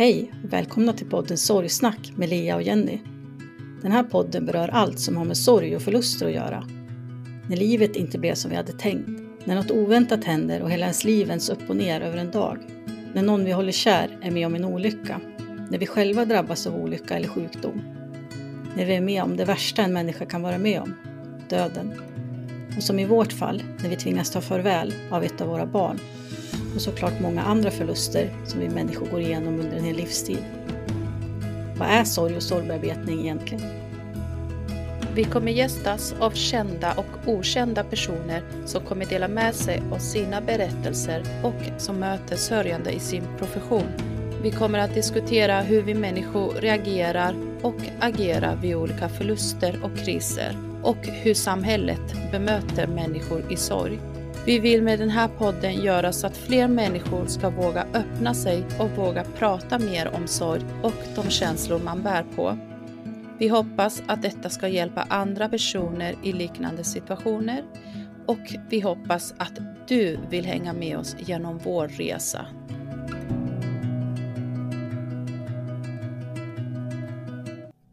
Hej och välkomna till podden Sorgsnack med Lea och Jenny. Den här podden berör allt som har med sorg och förluster att göra. När livet inte blev som vi hade tänkt, när något oväntat händer och hela ens liv vänds upp och ner över en dag, när någon vi håller kär är med om en olycka, när vi själva drabbas av olycka eller sjukdom, när vi är med om det värsta en människa kan vara med om, döden. Och som i vårt fall, när vi tvingas ta farväl av ett av våra barn och såklart många andra förluster som vi människor går igenom under en hel livstid. Vad är sorg och sorgbearbetning egentligen? Vi kommer gästas av kända och okända personer som kommer dela med sig av sina berättelser och som möter sörjande i sin profession. Vi kommer att diskutera hur vi människor reagerar och agerar vid olika förluster och kriser och hur samhället bemöter människor i sorg. Vi vill med den här podden göra så att fler människor ska våga öppna sig och våga prata mer om sorg och de känslor man bär på. Vi hoppas att detta ska hjälpa andra personer i liknande situationer och vi hoppas att du vill hänga med oss genom vår resa.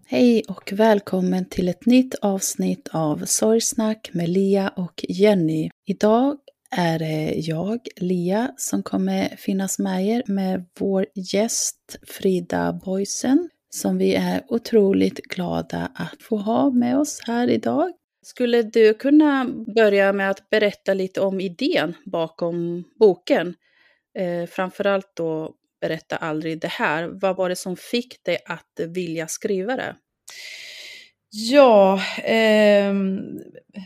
Hej och välkommen till ett nytt avsnitt av Sorgsnack med Lia och Jenny. Idag är det jag, Lia, som kommer finnas med er med vår gäst Frida Boysen som vi är otroligt glada att få ha med oss här idag. Skulle du kunna börja med att berätta lite om idén bakom boken? Eh, framförallt då berätta aldrig det här. Vad var det som fick dig att vilja skriva det? Ja, eh,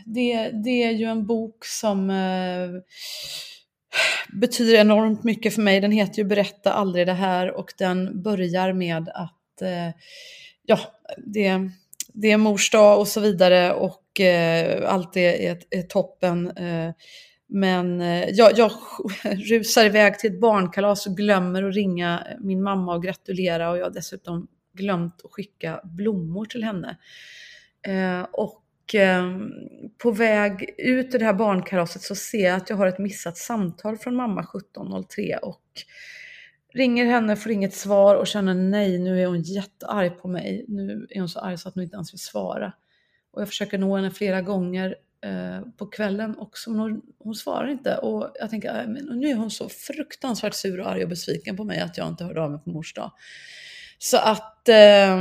det, det är ju en bok som eh, betyder enormt mycket för mig. Den heter ju Berätta aldrig det här och den börjar med att eh, ja, det, det är mors dag och så vidare och eh, allt det är, är toppen. Eh, men eh, jag, jag rusar iväg till ett barnkalas och glömmer att ringa min mamma och gratulera och jag dessutom glömt att skicka blommor till henne. Eh, och eh, på väg ut ur det här barnkaraset så ser jag att jag har ett missat samtal från mamma 17.03 och ringer henne, får inget svar och känner nej, nu är hon jättearg på mig. Nu är hon så arg så att hon inte ens vill svara. Och jag försöker nå henne flera gånger eh, på kvällen också, men hon, hon, svarar inte. Och jag tänker, äh, men nu är hon så fruktansvärt sur och arg och besviken på mig att jag inte hörde av mig på mors dag. Så att eh,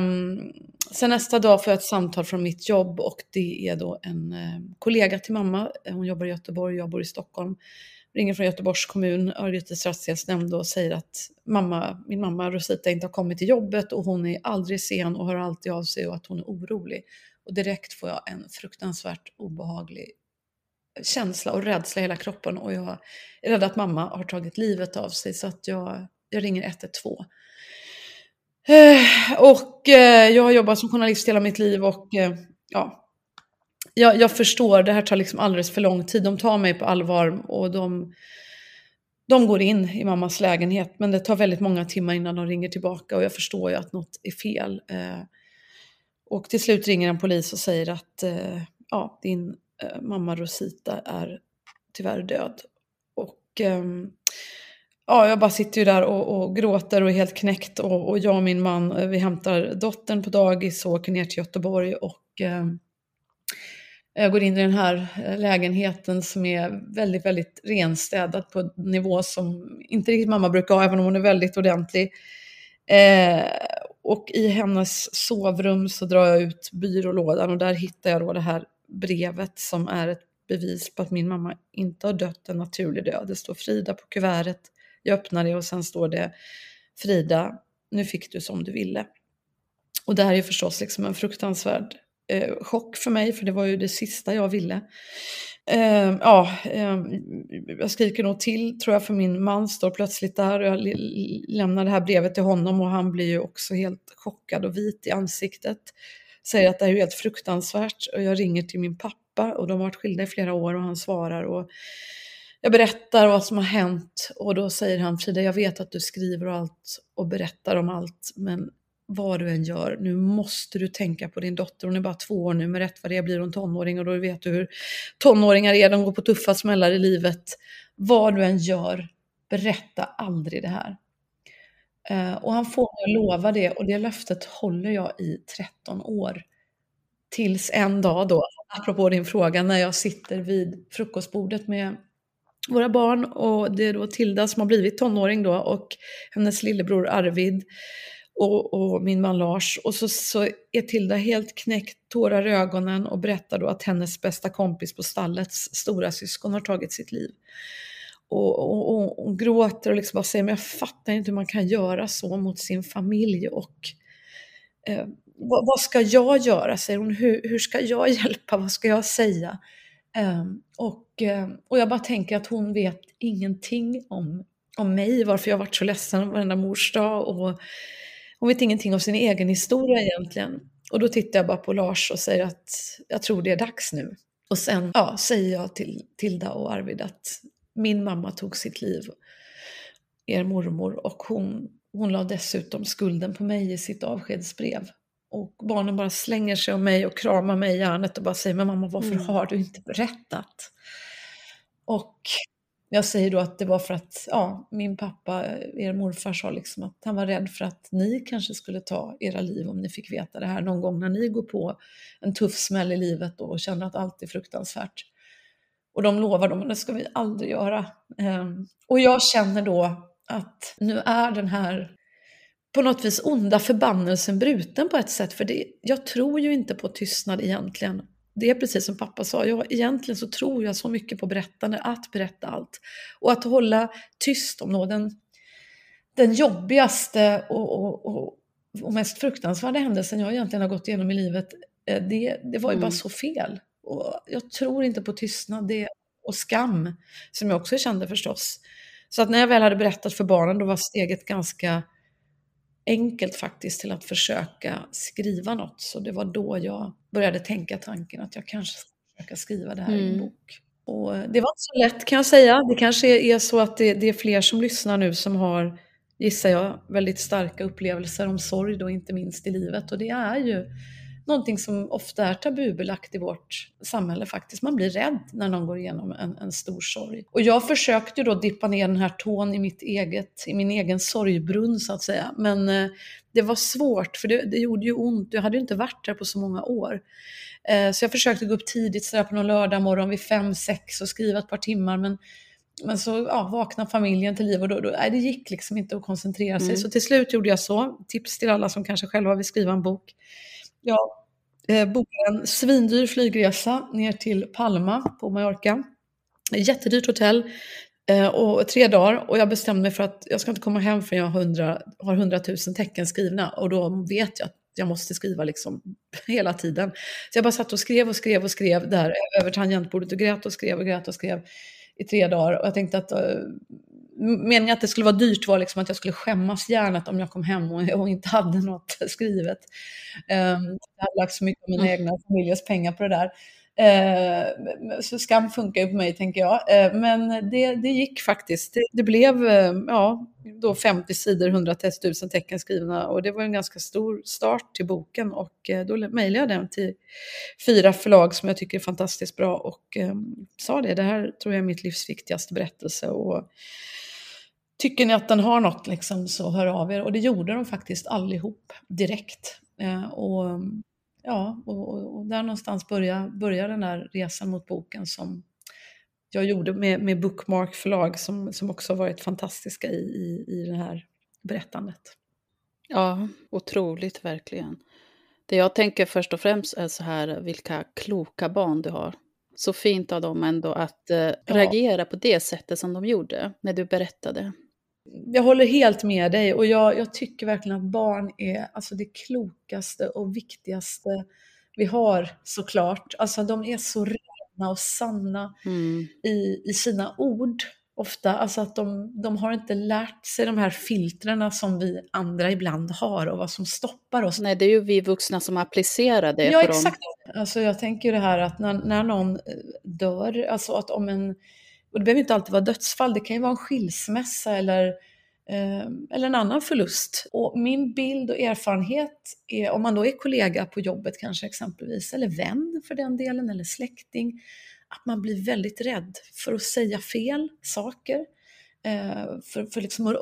sen nästa dag får jag ett samtal från mitt jobb och det är då en eh, kollega till mamma. Hon jobbar i Göteborg, jag bor i Stockholm. Ringer från Göteborgs kommun, Örgryte stadsdelsnämnd och säger att mamma, min mamma Rosita inte har kommit till jobbet och hon är aldrig sen och hör alltid av sig och att hon är orolig. Och direkt får jag en fruktansvärt obehaglig känsla och rädsla i hela kroppen och jag är rädd att mamma har tagit livet av sig så att jag, jag ringer 112 Eh, och eh, jag har jobbat som journalist hela mitt liv och eh, ja, jag, jag, förstår, det här tar liksom alldeles för lång tid. De tar mig på allvar och de, de går in i mammas lägenhet. Men det tar väldigt många timmar innan de ringer tillbaka och jag förstår ju att något är fel. och till slut ringer en polis och säger att ja, din mamma Rosita är tyvärr död. Och ehm, ja, jag bara sitter ju där och, och gråter och är helt knäckt. Och, och, jag och min man, eh, vi hämtar dottern på dagis och åker ner till Göteborg. Och eh, jag går in i den här eh, lägenheten som är väldigt, väldigt renstädad på en nivå som inte riktigt mamma brukar ha, även om hon är väldigt ordentlig. Eh, och i hennes sovrum så drar jag ut byrålådan och där hittar jag då det här brevet som är ett bevis på att min mamma inte har dött en naturlig död. Det står Frida på kuvertet jag öppnar det och sen står det Frida, nu fick du som du ville. Och det här är förstås liksom en fruktansvärd eh, chock för mig, för det var ju det sista jag ville. Eh, ja, eh, jag skriker nog till tror jag för min man står plötsligt där och jag lämnar det här brevet till honom och han blir ju också helt chockad och vit i ansiktet. Säger att det här är helt fruktansvärt och jag ringer till min pappa och de har varit skilda i flera år och han svarar och jag berättar vad som har hänt och då säger han Frida, jag vet att du skriver och allt och berättar om allt, men vad du än gör, nu måste du tänka på din dotter. Hon är bara två år nu, men rätt vad det är blir hon tonåring och då vet du hur tonåringar är, de går på tuffa smällar i livet. Vad du än gör, berätta aldrig det här. Eh, och han får mig att lova det och det löftet håller jag i 13 år. Tills en dag då, apropå din fråga, när jag sitter vid frukostbordet med våra barn och det är då Tilda som har blivit tonåring då och hennes lillebror Arvid och, och min man Lars. Och så, så är Tilda helt knäckt, tårar i ögonen och berättar då att hennes bästa kompis på stallets stora syskon har tagit sitt liv. Och, och, och, och gråter och liksom bara säger, men jag fattar inte hur man kan göra så mot sin familj och eh, vad, vad, ska jag göra, säger hon, hur, hur ska jag hjälpa, vad ska jag säga? Ehm, och, ehm, och jag bara tänker att hon vet ingenting om, om mig, varför jag varit så ledsen varenda mors dag och hon vet ingenting om sin egen historia egentligen. Och då tittar jag bara på Lars och säger att jag tror det är dags nu. Och sen ja, säger jag till Tilda och Arvid att min mamma tog sitt liv, er mormor, och hon, hon la dessutom skulden på mig i sitt avskedsbrev. Och barnen bara slänger sig om mig och kramar mig i hjärnet och bara säger, men mamma varför mm. har du inte berättat? Och jag säger då att det var för att ja, min pappa, er morfar sa liksom att han var rädd för att ni kanske skulle ta era liv om ni fick veta det här någon gång när ni går på en tuff smäll i livet och känner att allt är fruktansvärt. Och de lovar dem, men det ska vi aldrig göra. Ehm, och jag känner då att nu är den här på något vis onda förbannelsen bruten på ett sätt, för det, jag tror ju inte på tystnad egentligen det är precis som pappa sa, jag, egentligen så tror jag så mycket på berättande, att berätta allt. Och att hålla tyst om något, den, den jobbigaste och, och, och, och, mest fruktansvärda händelsen jag egentligen har gått igenom i livet, eh, det, det var ju mm. bara så fel. Och jag tror inte på tystnad det, och skam, som jag också kände förstås. Så att när jag väl hade berättat för barnen, då var steget ganska enkelt faktiskt till att försöka skriva något. Så det var då jag började tänka tanken att jag kanske ska försöka skriva det här mm. i en mm. bok. Och det var inte så lätt kan jag säga. Det kanske är så att det, det, är fler som lyssnar nu som har, gissar jag, väldigt starka upplevelser om sorg då, inte minst i livet. Och det är ju någonting som ofta är tabubelagt i vårt samhälle faktiskt. Man blir rädd när någon går igenom en, en stor sorg. Och jag försökte då dippa ner den här tån i, mitt eget, i min egen sorgbrunn så att säga. Men eh, det var svårt för det, det, gjorde ju ont. Jag hade ju inte varit där på så många år. Eh, så jag försökte gå upp tidigt sådär på någon lördag morgon vid fem sex och skriva ett par timmar. Men men så ja, vaknade familjen till liv och då, då, nej, det gick liksom inte att koncentrera sig. Mm. Så till slut gjorde jag så. Tips till alla som kanske själva vill skriva en bok. Jag eh, bokade en svindyr flygresa ner till Palma på Mallorca. Jättedyrt hotell eh, och tre dagar och jag bestämde mig för att jag ska inte komma hem förrän jag har 100, har 100 000 tecken skrivna och då vet jag att jag måste skriva liksom hela tiden. Så jag bara satt och skrev och skrev och skrev där över tangentbordet och grät och skrev och grät och skrev i tre dagar. Och jag tänkte att eh, meningen att det skulle vara dyrt var liksom att jag skulle skämmas hjärnet om jag kom hem och, och inte hade något skrivet. Um, jag hade lagt så mycket av mina mm. egna familjens pengar på det där. Uh, så skam funkar ju på mig, tänker jag. Uh, men det, det gick faktiskt. Det, det blev uh, ja, då 50 sidor, 100 000 tecken skrivna och det var en ganska stor start till boken och då mejlade jag den till fyra förlag som jag tycker är fantastiskt bra och sa det, det här tror jag är mitt livs viktigaste berättelse. Och, Tycker ni att den har något liksom, så hör av er. Och det gjorde de faktiskt allihop direkt. Eh, och, ja, och, och, där någonstans börjar börja den där resan mot boken som jag gjorde med, med Bookmark förlag som, som också varit fantastiska i, i, i det här berättandet. Ja, otroligt verkligen. Det jag tänker först och främst är så här, vilka kloka barn du har. Så fint av dem ändå att eh, ja. reagera på det sättet som de gjorde när du berättade. Jag håller helt med dig och jag, jag, tycker verkligen att barn är alltså det klokaste och viktigaste vi har såklart. Alltså de är så rena och sanna mm. i, i sina ord ofta. Alltså att de, de har inte lärt sig de här filtrerna som vi andra ibland har och vad som stoppar oss. Nej, det är ju vi vuxna som applicerar det ja, på exakt. dem. Alltså jag tänker det här att när, när någon dör, alltså att om en och det behöver inte alltid vara dödsfall, det kan ju vara en skilsmässa eller, eh, eller en annan förlust. Och min bild och erfarenhet är, om man då är kollega på jobbet kanske exempelvis, eller vän för den delen, eller släkting, att man blir väldigt rädd för att säga fel saker. Eh, för, för liksom att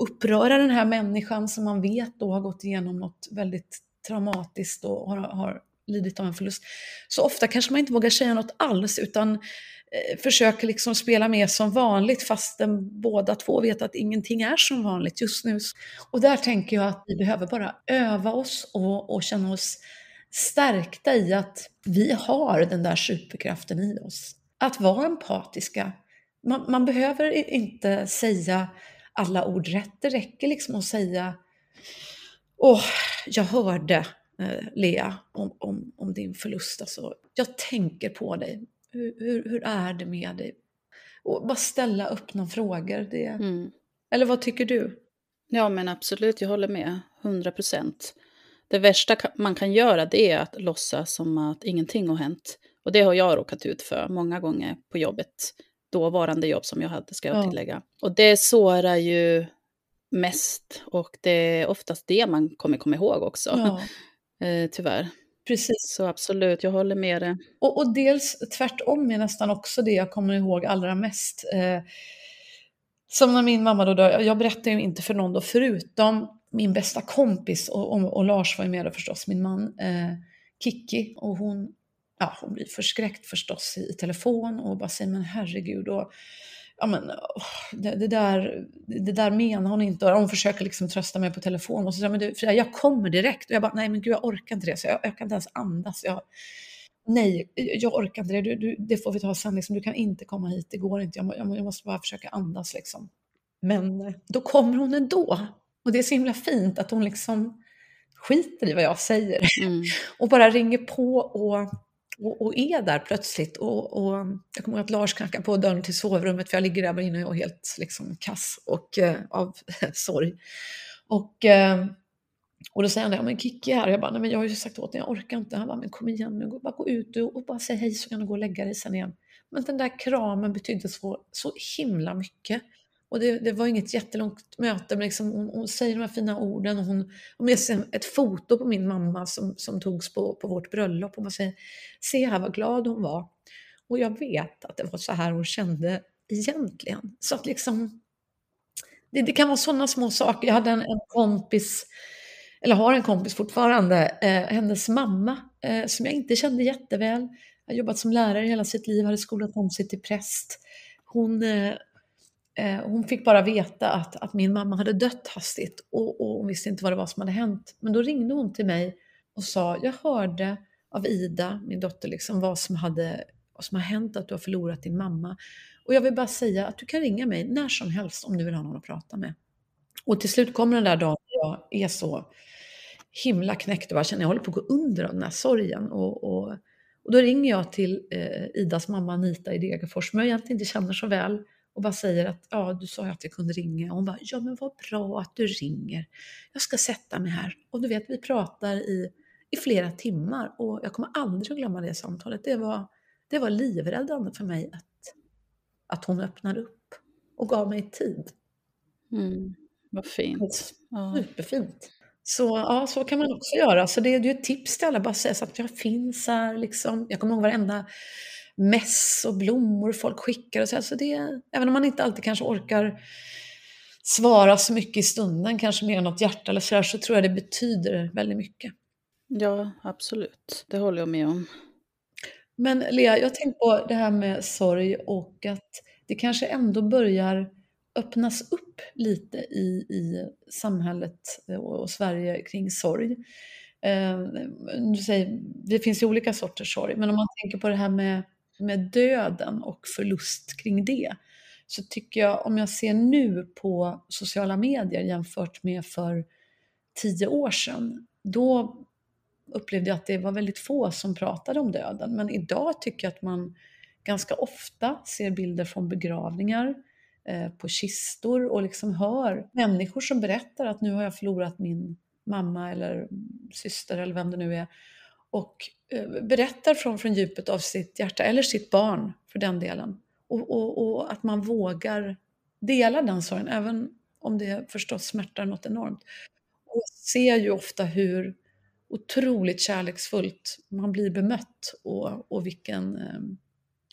uppröra den här människan som man vet då har gått igenom något väldigt traumatiskt och har, har lidit av en förlust. Så ofta kanske man inte vågar säga något alls utan eh, försöker liksom spela med som vanligt fastän båda två vet att ingenting är som vanligt just nu. Och där tänker jag att vi behöver bara öva oss och, och känna oss stärkta i att vi har den där superkraften i oss. Att vara empatiska. Man, man behöver inte säga alla ord rätt. Det räcker liksom att säga Åh, jag hörde Lea om, om, om, din förlust. Alltså, jag tänker på dig. Hur, hur, hur, är det med dig? Och bara ställa öppna frågor. Det... Mm. Eller vad tycker du? Ja men absolut, jag håller med. 100 procent. Det värsta man kan göra det är att låtsas som att ingenting har hänt. Och det har jag råkat ut för många gånger på jobbet. Dåvarande jobb som jag hade, ska jag ja. tillägga. Och det sårar ju mest och det är oftast det man kommer komma ihåg också. Ja. eh, tyvärr. Precis. Så absolut, jag håller med dig. Och, och dels tvärtom är nästan också det jag kommer ihåg allra mest. Eh, som när min mamma då dör, jag berättade ju inte för någon då, förutom min bästa kompis och, och, och Lars var ju med då förstås, min man, eh, Kiki. Och hon, ja, hon blir förskräckt förstås i, i telefon och bara säger men herregud. Och, ja, men, det, det, där, det där menar hon inte. Och hon försöker liksom trösta mig på telefon och så säger men du, Frida, jag kommer direkt. Och jag bara, nej men gud jag orkar inte det. Så jag, jag kan inte ens andas. Jag, nej, jag orkar inte det. Du, du, det får vi ta sen. Liksom. Du kan inte komma hit, det går inte. Jag, jag, jag måste bara försöka andas. Liksom. Men då kommer hon ändå. Och det är så himla fint att hon liksom skiter i vad jag säger. Mm. och bara ringer på och och, och är där plötsligt. Och, och, jag kommer ihåg att Lars knackade på dörren till sovrummet för jag ligger där inne och är helt liksom, kass och, eh, av sorg. Och, eh, och då säger han, ja men Kikki är här. Och jag bara, nej men jag har ju sagt åt dig, jag orkar inte. Han bara, men kom igen nu, bara gå ut och, och bara säg hej så kan du gå och lägga dig sen igen. Men den där kramen betydde så, så himla mycket. Och det, det, var inget jättelångt möte, men liksom hon, hon, säger de här fina orden och hon har med sig ett foto på min mamma som, som togs på, på vårt bröllop och man säger se här vad glad hon var. Och jag vet att det var så här hon kände egentligen. Så att liksom, det, det kan vara sådana små saker. Jag hade en, en, kompis, eller har en kompis fortfarande, eh, hennes mamma eh, som jag inte kände jätteväl. Jag har jobbat som lärare hela sitt liv, hade skolat om sig till präst. Hon eh, Eh, hon fick bara veta att, att min mamma hade dött hastigt och, och hon visste inte vad det var som hade hänt. Men då ringde hon till mig och sa, jag hörde av Ida, min dotter, liksom, vad, som hade, vad som har hänt, att du har förlorat din mamma. Och jag vill bara säga att du kan ringa mig när som helst om du vill ha någon att prata med. Och till slut kommer den där dagen jag är så himla knäckt och bara känner jag håller på att gå under av den här sorgen. Och, och, och då ringer jag till eh, Idas mamma Anita i Degerfors, som jag egentligen inte känner så väl och bara säger att ja, du sa att jag kunde ringa. Och hon bara, ja men vad bra att du ringer. Jag ska sätta mig här. Och du vet, vi pratar i, i flera timmar och jag kommer aldrig att glömma det samtalet. Det var, det var livräddande för mig att, att hon öppnade upp och gav mig tid. Mm, vad fint. Superfint. Så ja, så kan man också göra. Så det, det är ett tips till alla, bara säga så att jag finns här. Liksom. Jag kommer ihåg varenda mess och blommor folk skickar. Och så, så det, även om man inte alltid kanske orkar svara så mycket i stunden, kanske mer än något hjärta eller sådär, så tror jag det betyder väldigt mycket. Ja, absolut. Det håller jag med om. Men Lea, jag tänkte på det här med sorg och att det kanske ändå börjar öppnas upp lite i, i samhället och Sverige kring sorg. Eh, du säger, det finns ju olika sorters sorg, men om man tänker på det här med med döden och förlust kring det så tycker jag, om jag ser nu på sociala medier jämfört med för tio år sedan, då upplevde jag att det var väldigt få som pratade om döden. Men idag tycker jag att man ganska ofta ser bilder från begravningar, eh, på kistor och liksom hör människor som berättar att nu har jag förlorat min mamma eller syster eller vem det nu är och eh, berättar från, från djupet av sitt hjärta, eller sitt barn för den delen. Och, och, och, att man vågar dela den sorgen, även om det förstås smärtar något enormt. Och ser ju ofta hur otroligt kärleksfullt man blir bemött och, och vilken, eh,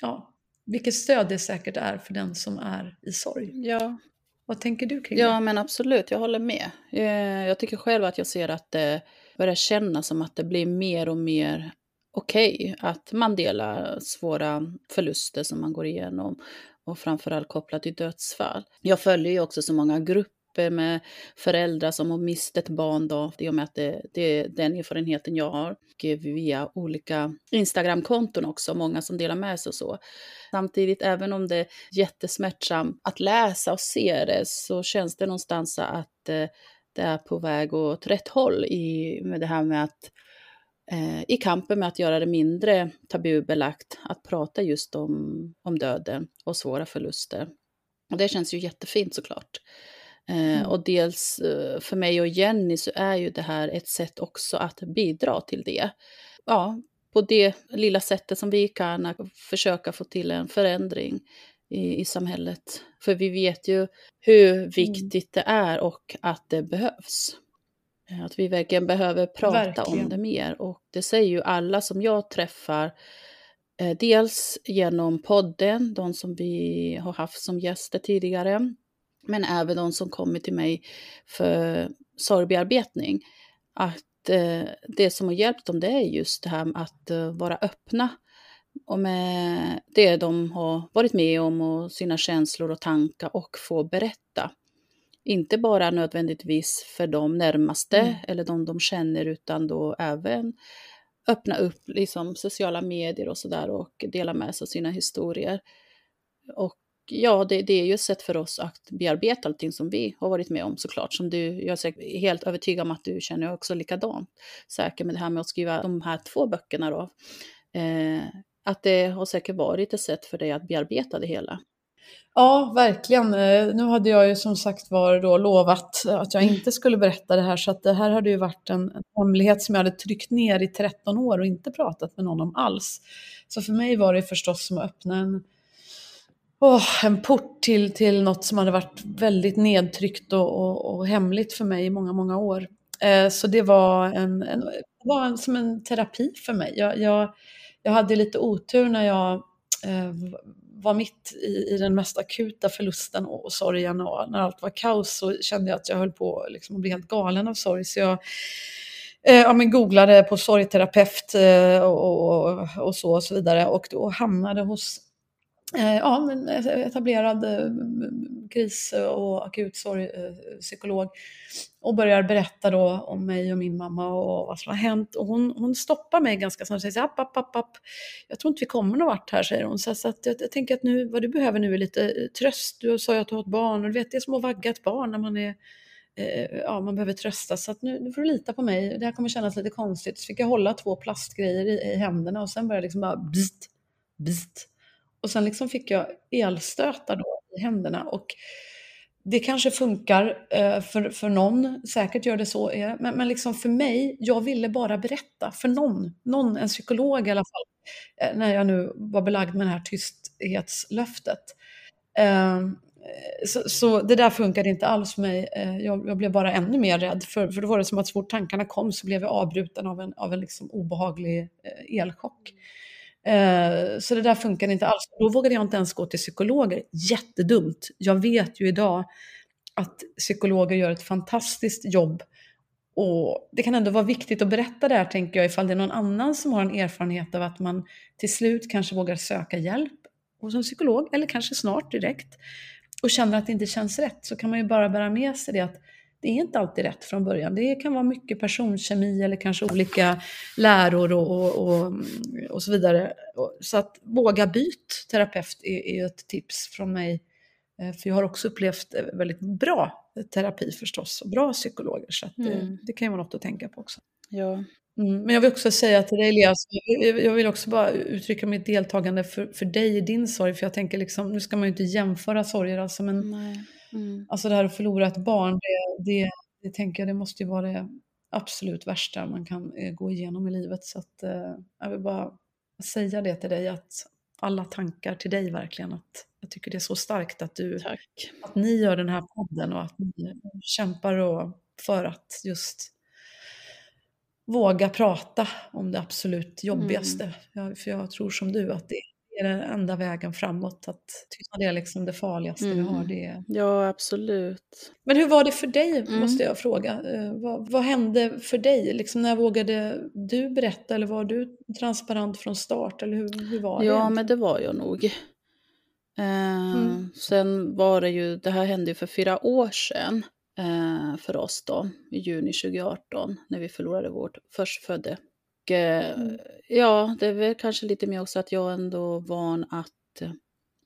ja, vilket stöd det säkert är för den som är i sorg. Ja, Vad tänker du kring Ja, det? men absolut, jag håller med. Eh, Jag tycker själv att jag ser att börjar känna som att det blir mer och mer okej att man delar svåra förluster som man går igenom och framförallt kopplat till dödsfall. Jag följer ju också så många grupper med föräldrar som har mist ett barn då, i och med att det, det är den erfarenheten jag har. Och via olika Instagramkonton också, många som delar med sig och så. Samtidigt, även om det är jättesmärtsamt att läsa och se det, så känns det någonstans att eh, det är på väg åt rätt håll i, med det här med att eh, i kampen med att göra det mindre tabubelagt att prata just om, om döden och svåra förluster. Och det känns ju jättefint såklart. Eh, Mm. Och dels eh, för mig och Jenny så är ju det här ett sätt också att bidra till det. Ja, på det lilla sättet som vi kan försöka få till en förändring i, i samhället. För vi vet ju hur viktigt det är och att det behövs. Eh, Att vi verkligen behöver prata Verkligen. om det mer. Och det säger ju alla som jag träffar. Eh, dels genom podden, de som vi har haft som gäster tidigare. Men även de som kommer till mig för sorgbearbetning. Att eh, det som har hjälpt dem det är just det här med att eh, vara öppna. Och med det de har varit med om och sina känslor och tankar och få berätta. Inte bara nödvändigtvis för de närmaste Mm. eller de de känner utan då även öppna upp liksom, sociala medier och sådär och dela med sig av sina historier. Och ja, det, det är ju ett sätt för oss att bearbeta allting som vi har varit med om såklart. Som du, jag är helt övertygad om att du känner också likadant. Säkert med det här med att skriva de här två böckerna då. Eh, att det har säkert varit ett sätt för dig att bearbeta det hela. Ja, verkligen. Eh, nu hade jag ju som sagt var då lovat att jag inte skulle berätta det här, så att det här hade ju varit en, en hemlighet som jag hade tryckt ner i 13 år och inte pratat med någon om alls. Så för mig var det förstås som att öppna en, oh, en port till, till något som hade varit väldigt nedtryckt och, och, och hemligt för mig i många, många år. Eh, Så det var, en, en, det var en, som en terapi för mig. Jag, jag, jag hade lite otur när jag eh, var mitt i, i den mest akuta förlusten och, och sorgen och när allt var kaos så kände jag att jag höll på liksom, att bli helt galen av sorg. Så jag eh, ja, men googlade på sorgterapeut eh, och, och, och så och så vidare och då hamnade hos Eh, ja, men etablerad eh, kris och akut sorgpsykolog eh, och börjar berätta då om mig och min mamma och vad som har hänt. Och hon, hon stoppar mig ganska snabbt och säger app, app, app, app. Jag tror inte vi kommer någon vart här, säger hon. Så, så att jag, jag tänker att nu, vad du behöver nu är lite tröst. Du sa ju att du har ett barn och du vet, det är som att vagga ett barn när man är ja, man behöver trösta. Så att nu, nu får du lita på mig. Det här kommer kännas lite konstigt. Så fick jag hålla två plastgrejer i, i händerna och sen började jag liksom bara ”bzzt, bzzt”. Och sen liksom fick jag elstötar då i händerna. Och det kanske funkar eh, för, för någon, säkert gör det så, eh, men, men liksom för mig, jag ville bara berätta för någon, någon, en psykolog i alla fall, eh, när jag nu var belagd med det här tysthetslöftet. Ehm, eh, så, så det där funkade inte alls för mig. Eh, jag, jag blev bara ännu mer rädd, för, för då var det som att så fort tankarna kom så blev jag avbruten av en, av en liksom obehaglig eh, elchock. Eh, så det där funkade inte alls. Då vågade jag inte ens gå till psykologer. Jättedumt. Jag vet ju idag att psykologer gör ett fantastiskt jobb. Och det kan ändå vara viktigt att berätta det här, tänker jag, ifall det är någon annan som har en erfarenhet av att man till slut kanske vågar söka hjälp hos en psykolog, eller kanske snart direkt, och känner att det inte känns rätt, så kan man ju bara bära med sig det att det är inte alltid rätt från början. Det kan vara mycket personkemi eller kanske olika läror och, och, och, och så vidare. Så att våga byt terapeut är, är ett tips från mig. Eh, För jag har också upplevt eh, väldigt bra terapi förstås och bra psykologer. Så det, Mm. det kan ju vara något att tänka på också. Ja, Mm. Men jag vill också säga till dig Elias, jag- jag vill också bara uttrycka mitt deltagande för, för dig i din sorg. För jag tänker liksom, nu ska man ju inte jämföra sorger alltså, men nej. Mm. Alltså det här att förlora ett barn, det, det, det tänker jag, det måste ju vara det absolut värsta man kan eh, gå igenom i livet. Så att, eh, jag vill bara säga det till dig, att alla tankar till dig verkligen. Att jag tycker det är så starkt att, du, Tack. att ni gör den här podden och att ni kämpar och för att just våga prata om det absolut jobbigaste. Jag, för jag tror som du att det är den enda vägen framåt. Att det är liksom det farligaste vi har. Mm. Det. Ja, absolut. Men hur var det för dig, Mm. måste jag fråga. Eh, vad, vad hände för dig? Liksom, när vågade du berätta eller var du transparent från start? Eller hur, hur var det? Ja, men det var jag nog. Eh, Mm. Sen var det ju, det här hände ju för fyra år sedan eh, för oss då, i juni 2018, när vi förlorade vårt förstfödde. Och, eh, Mm. Ja, det är väl kanske lite mer också att jag ändå van att eh,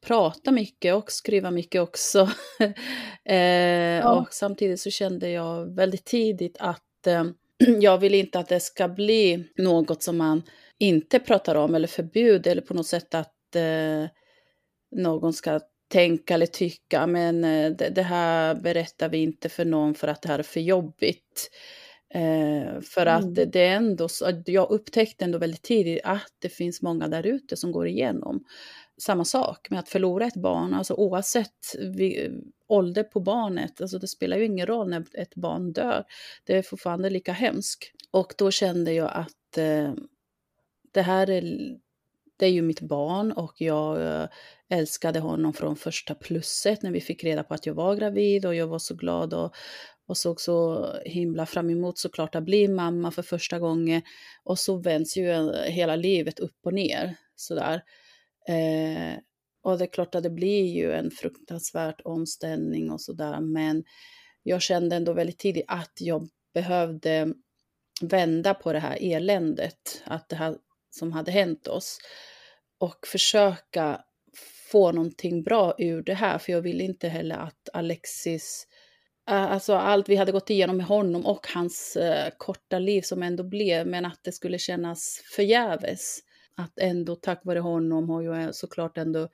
prata mycket och skriva mycket också. eh, Och samtidigt så kände jag väldigt tidigt att jag vill inte att det ska bli något som man inte pratar om eller förbud eller på något sätt att någon ska tänka eller tycka men det, det här berättar vi inte för någon för att det här är för jobbigt. Eh, för Mm. att det, är ändå jag upptäckte ändå väldigt tidigt att det finns många där ute som går igenom samma sak med att förlora ett barn, alltså oavsett vi, ålder på barnet, alltså det spelar ju ingen roll när ett barn dör, det är fortfarande lika hemskt. Och då kände jag att eh, det här är, det är ju mitt barn och jag eh, älskade honom från första plusset när vi fick reda på att jag var gravid och jag var så glad och, och såg så himla fram emot såklart att bli mamma för första gången. Och så vänds ju eh, hela livet upp och ner sådär. Eh, och det är klart att det blir ju en fruktansvärd omställning och sådär men jag kände ändå väldigt tidigt att jag behövde vända på det här eländet, att det här som hade hänt oss och försöka få någonting bra ur det här, för jag ville inte heller att Alexis, Eh, alltså allt vi hade gått igenom med honom och hans eh, korta liv som ändå blev, men att det skulle kännas förgäves. Att ändå tack vare honom har jag eh, såklart ändå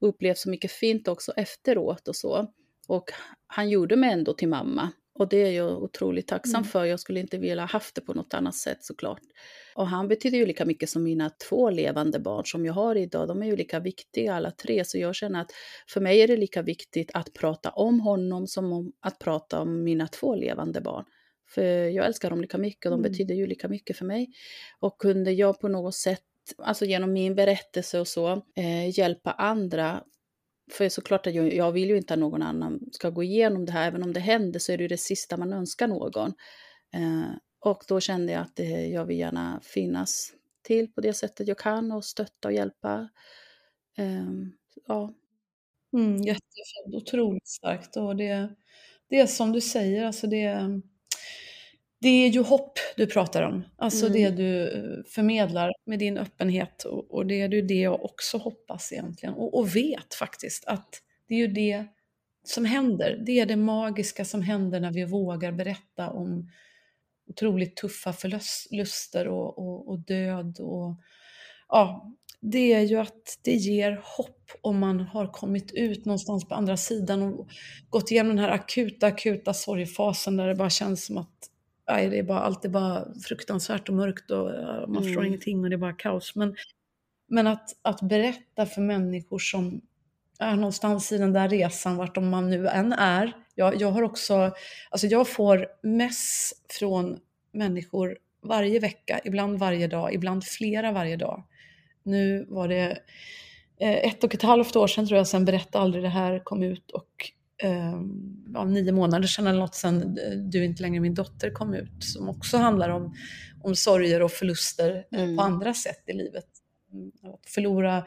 upplevt så mycket fint också efteråt och så. Och han gjorde mig ändå till mamma. Och det är jag otroligt tacksam Mm. för. Jag skulle inte vilja ha haft det på något annat sätt såklart. Och han betyder ju lika mycket som mina två levande barn som jag har idag. De är ju lika viktiga alla tre. Så jag känner att för mig är det lika viktigt att prata om honom som om att prata om mina två levande barn. För jag älskar dem lika mycket och de Mm. betyder ju lika mycket för mig. Och kunde jag på något sätt, alltså genom min berättelse och så, eh, hjälpa andra för såklart att jag, jag vill ju inte att någon annan ska gå igenom det här. Även om det händer så är det ju det sista man önskar någon. Eh, och då kände jag att eh, jag vill gärna finnas till på det sättet jag kan och stötta och hjälpa. Eh, ja. Mm, jättefint, otroligt starkt. Och det, det är som du säger, alltså det, det är ju hopp du pratar om. Alltså Mm. det du eh, förmedlar med din öppenhet. Och, och det är ju det jag också hoppas egentligen. Och, och vet faktiskt att det är ju det som händer. Det är det magiska som händer när vi vågar berätta om otroligt tuffa förluster och, och, och död. Och, ja, det är ju att det ger hopp om man har kommit ut någonstans på andra sidan och gått igenom den här akuta, akuta sorgfasen där det bara känns som att nej, det är bara, allt är bara fruktansvärt och mörkt och man förstår Mm. ingenting och det är bara kaos. Men, men att, att berätta för människor som är någonstans i den där resan, vart de man nu än är. Jag, jag har också, alltså jag får mess från människor varje vecka, ibland varje dag, ibland flera varje dag. Nu var det eh, ett och ett halvt år sedan tror jag, sen Berätta aldrig det här kom ut och eh, nio månader sedan eller något sen eh, Du är inte längre min dotter kom ut, som också handlar om, om sorger och förluster eh, Mm. på andra sätt i livet. Mm, Att förlora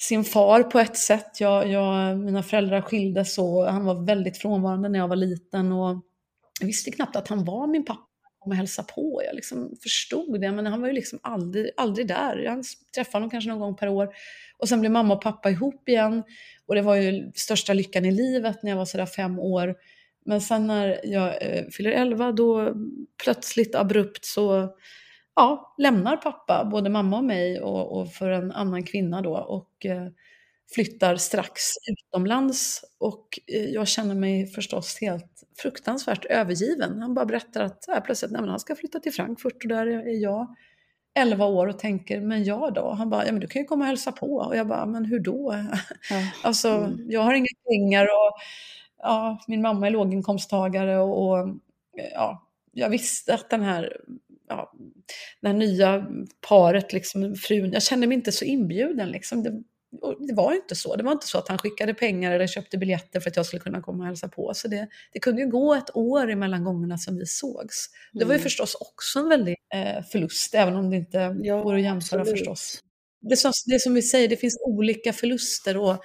sin far på ett sätt. Jag, jag, mina föräldrar skildes och han var väldigt frånvarande när jag var liten och jag visste knappt att han var min pappa kom och hälsade på. Jag liksom förstod det, men han var ju liksom aldrig, aldrig där. Jag träffade honom kanske någon gång per år. Och sen blev mamma och pappa ihop igen. Och det var ju största lyckan i livet när jag var sådär fem år. Men sen när jag eh, fyller elva, då plötsligt abrupt så ja, lämnar pappa både mamma och mig och, och för en annan kvinna då. Och eh, flyttar strax utomlands och eh, jag känner mig förstås helt fruktansvärt övergiven. Han bara berättar att äh, plötsligt nej, men han ska flytta till Frankfurt och där är jag 11 år och tänker, men jag då? Han bara, ja men du kan ju komma och hälsa på. Och jag bara, men hur då? Ja. Alltså, Mm. jag har inga pengar och ja, min mamma är låginkomsttagare och, och ja, jag visste att den här ja, det här nya paret, liksom, frun, jag kände mig inte så inbjuden. Liksom. Det, det var inte så. Det var inte så att han skickade pengar eller köpte biljetter för att jag skulle kunna komma och hälsa på. Så det, det kunde ju gå ett år emellan gångerna som vi sågs. Det var ju mm. förstås också en väldig eh, förlust, även om det inte ja, går att jämföra absolut. förstås. Det som, det som vi säger, det finns olika förluster. Och,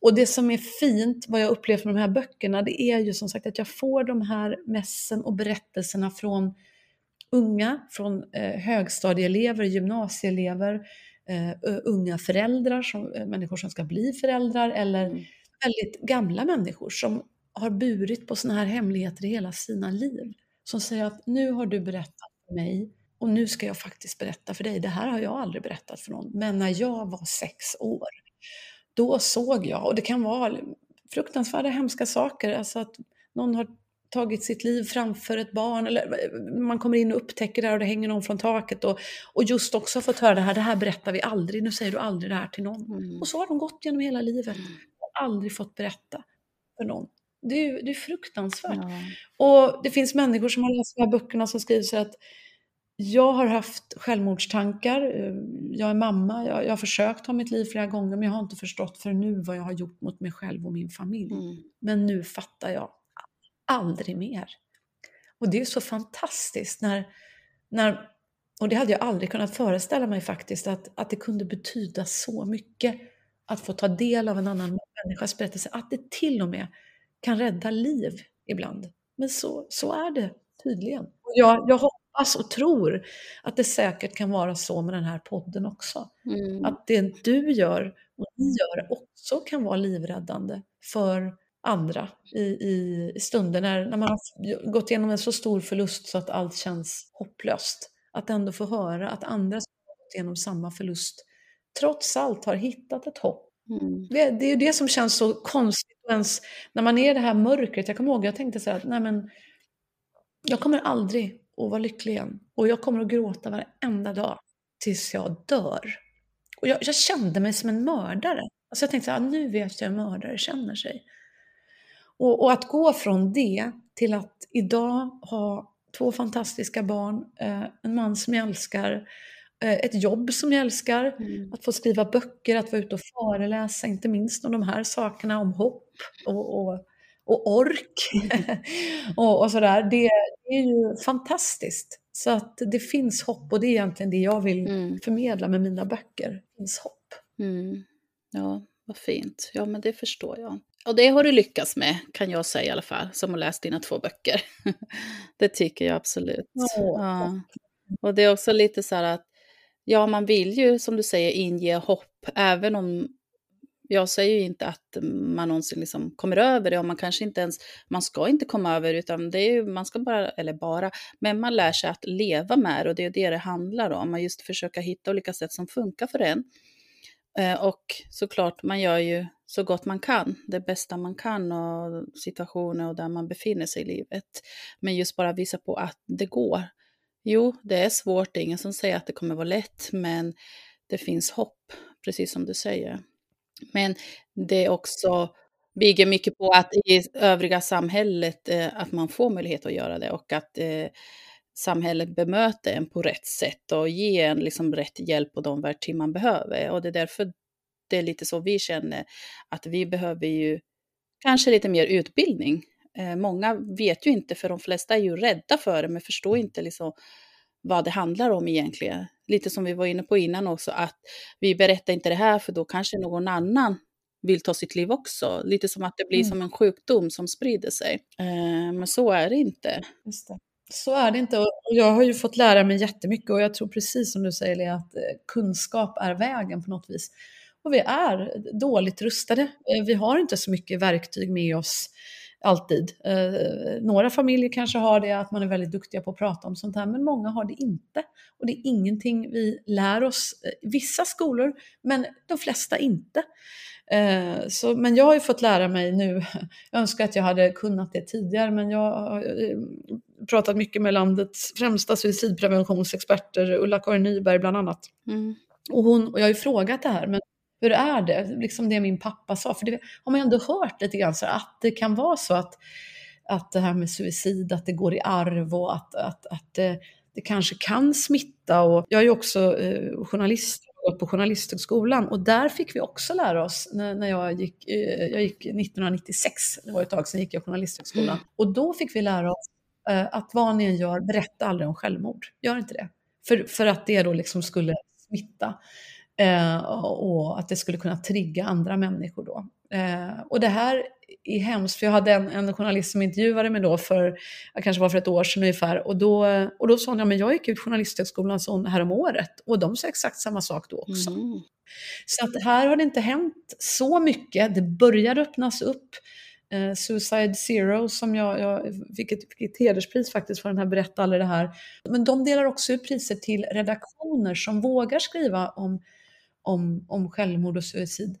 och det som är fint, vad jag upplevt med de här böckerna, det är ju som sagt att jag får de här mässen och berättelserna från unga, från eh, högstadieelever, gymnasieelever, eh, unga föräldrar, som, eh, människor som ska bli föräldrar eller mm. väldigt gamla människor som har burit på sådana här hemligheter i hela sina liv. Som säger att nu har du berättat för mig och nu ska jag faktiskt berätta för dig. Det här har jag aldrig berättat för någon. Men när jag var sex år, då såg jag, och det kan vara fruktansvärda hemska saker, alltså att någon har tagit sitt liv framför ett barn, eller man kommer in och upptäcker det här och det hänger någon från taket och, och just också fått höra det här, det här berättar vi aldrig, nu säger du aldrig det här till någon. Mm. Och så har de gått genom hela livet mm. och aldrig fått berätta för någon. Det är, det är fruktansvärt. Ja. Och det finns människor som har läst de här böckerna som skriver så att jag har haft självmordstankar, jag är mamma, jag, jag har försökt ta mitt liv flera gånger men jag har inte förstått för nu vad jag har gjort mot mig själv och min familj. Mm. Men nu fattar jag aldrig mer. Och det är så fantastiskt när, när och det hade jag aldrig kunnat föreställa mig faktiskt, att, att det kunde betyda så mycket att få ta del av en annan människas berättelse, att det till och med kan rädda liv ibland. Men så, så är det tydligen. Jag, jag hoppas och tror att det säkert kan vara så med den här podden också. Mm. Att det du gör och ni gör också kan vara livräddande för andra i, i, i stunder när, när man har gått igenom en så stor förlust så att allt känns hopplöst. Att ändå få höra att andra som har gått igenom samma förlust trots allt har hittat ett hopp. Mm. Det, det, är det som känns så konstigt ens, när man är i det här mörkret. Jag kommer ihåg, jag tänkte så här, nej men jag kommer aldrig att vara lycklig igen. Och jag kommer att gråta varenda dag tills jag dör. Och jag, jag kände mig som en mördare. Alltså jag tänkte så här, nu vet jag hur mördare känner sig. Och, och, att gå från det till att idag ha två fantastiska barn, eh, en man som jag älskar, eh, ett jobb som jag älskar, mm. att få skriva böcker, att vara ute och föreläsa, inte minst om de här sakerna, om hopp och, och, och ork och, och sådär. Det, det, är ju fantastiskt. Så att det finns hopp och det är egentligen det jag vill mm. förmedla med mina böcker. Det finns hopp. Mm. Ja, vad fint. Ja, men det förstår jag. Och det har du lyckats med, kan jag säga i alla fall, som har läst dina två böcker. det tycker jag absolut. Ja. Och det är också lite så här att, ja, man vill ju som du säger inge hopp, även om jag säger ju inte att man någonsin liksom kommer över det och man kanske inte ens, man ska inte komma över utan det är ju, man ska bara, eller bara, men man lär sig att leva med det och det är det det handlar om, att just försöka hitta olika sätt som funkar för en. Eh, och såklart, man gör ju så gott man kan, det bästa man kan och situationer och där man befinner sig i livet. Men just bara visa på att det går. Jo, det är svårt, det är ingen som säger att det kommer vara lätt, men det finns hopp, precis som du säger. Men det är också bygger mycket på att i övriga samhället, eh, att man får möjlighet att göra det och att eh, samhället bemöter en på rätt sätt och ger en liksom rätt hjälp och de verktyg man behöver. Och det är därför det är lite så vi känner att vi behöver ju kanske lite mer utbildning. Eh, många vet ju inte, för de flesta är ju rädda för det, men förstår inte liksom vad det handlar om egentligen. Lite som vi var inne på innan också, att vi berättar inte det här för då kanske någon annan vill ta sitt liv också. Lite som att det blir mm. som en sjukdom som sprider sig. Eh, men så är det inte. Det. Så är det inte. Och jag har ju fått lära mig jättemycket och jag tror precis som du säger Lea, att eh, kunskap är vägen på något vis. Och vi är dåligt rustade. Eh, vi har inte så mycket verktyg med oss alltid. Eh, några familjer kanske har det, att man är väldigt duktiga på att prata om sånt här, men många har det inte. Och det är ingenting vi lär oss, vissa skolor, men de flesta inte. Eh, så, men jag har ju fått lära mig nu, jag önskar att jag hade kunnat det tidigare, men jag har eh, pratat mycket med landets främsta suicidpreventionsexperter, Ulla-Karin Nyberg bland annat. Mm. Och, hon, och jag har ju frågat det här, men hur är det? Liksom det min pappa sa, för det har man ju ändå hört lite grann, så att det kan vara så att, att det här med suicid, att det går i arv och att, att, att det, det kanske kan smitta. Och jag är ju också eh, journalist på Journalisthögskolan och där fick vi också lära oss när, när jag, gick, eh, jag gick 1996, det var ett tag sedan gick jag Journalisthögskolan, mm. och då fick vi lära oss eh, att vad ni än gör, berätta aldrig om självmord. Gör inte det. För, för att det då liksom skulle smitta. Eh, och att det skulle kunna trigga andra människor då. Eh, och det här är hemskt, för jag hade en, en journalist som intervjuade mig då för, kanske var för ett år sedan ungefär, och då, och då sa hon, ja men jag gick ut Journalisthögskolan här om året och de sa exakt samma sak då också. Mm. Så att här har det inte hänt så mycket, det börjar öppnas upp. Eh, Suicide Zero som jag, jag fick, ett, fick ett hederspris faktiskt för den här Berätta aldrig det här. Men de delar också ut priser till redaktioner som vågar skriva om, om, om självmord och suicid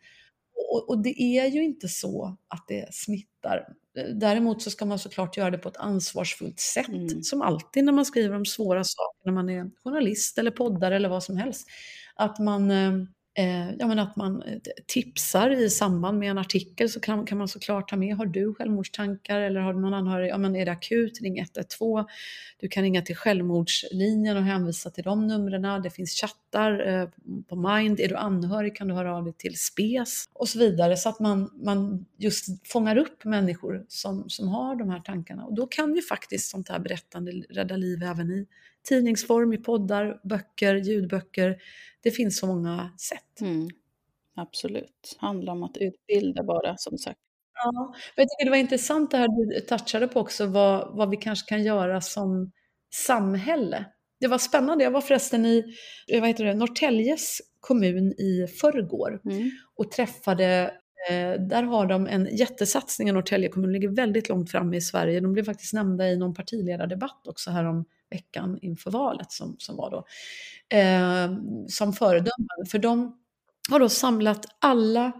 och, och, det är ju inte så att det smittar. Däremot så ska man såklart göra det på ett ansvarsfullt sätt, mm. som alltid när man skriver om svåra saker, när man är journalist eller poddare eller vad som helst. Att man eh, Eh, ja, men att man eh, tipsar i samband med en artikel så kan, kan man såklart ta med, har du självmordstankar eller har du någon anhörig, ja men är det akut, ring 112. Du kan ringa till självmordslinjen och hänvisa till de numren. Det finns chattar eh, på Mind. Är du anhörig kan du höra av dig till SPES och så vidare så att man, man just fångar upp människor som, som har de här tankarna. Och då kan ju faktiskt sånt här berättande rädda liv även i tidningsform, i poddar, böcker, ljudböcker. Det finns så många sätt. Mm. Absolut. handlar om att utbilda bara, som sagt. Ja, jag tycker det var intressant det här du touchade på också, vad, vad vi kanske kan göra som samhälle. Det var spännande. Jag var förresten i vad heter det, Norrtäljes kommun i förrgår mm. och träffade Eh, där har de en jättesatsning, Norrtälje kommun ligger väldigt långt framme i Sverige. De blev faktiskt nämnda i någon partiledardebatt också här om veckan inför valet som, som var då. Eh, som föredömen, för de har då samlat alla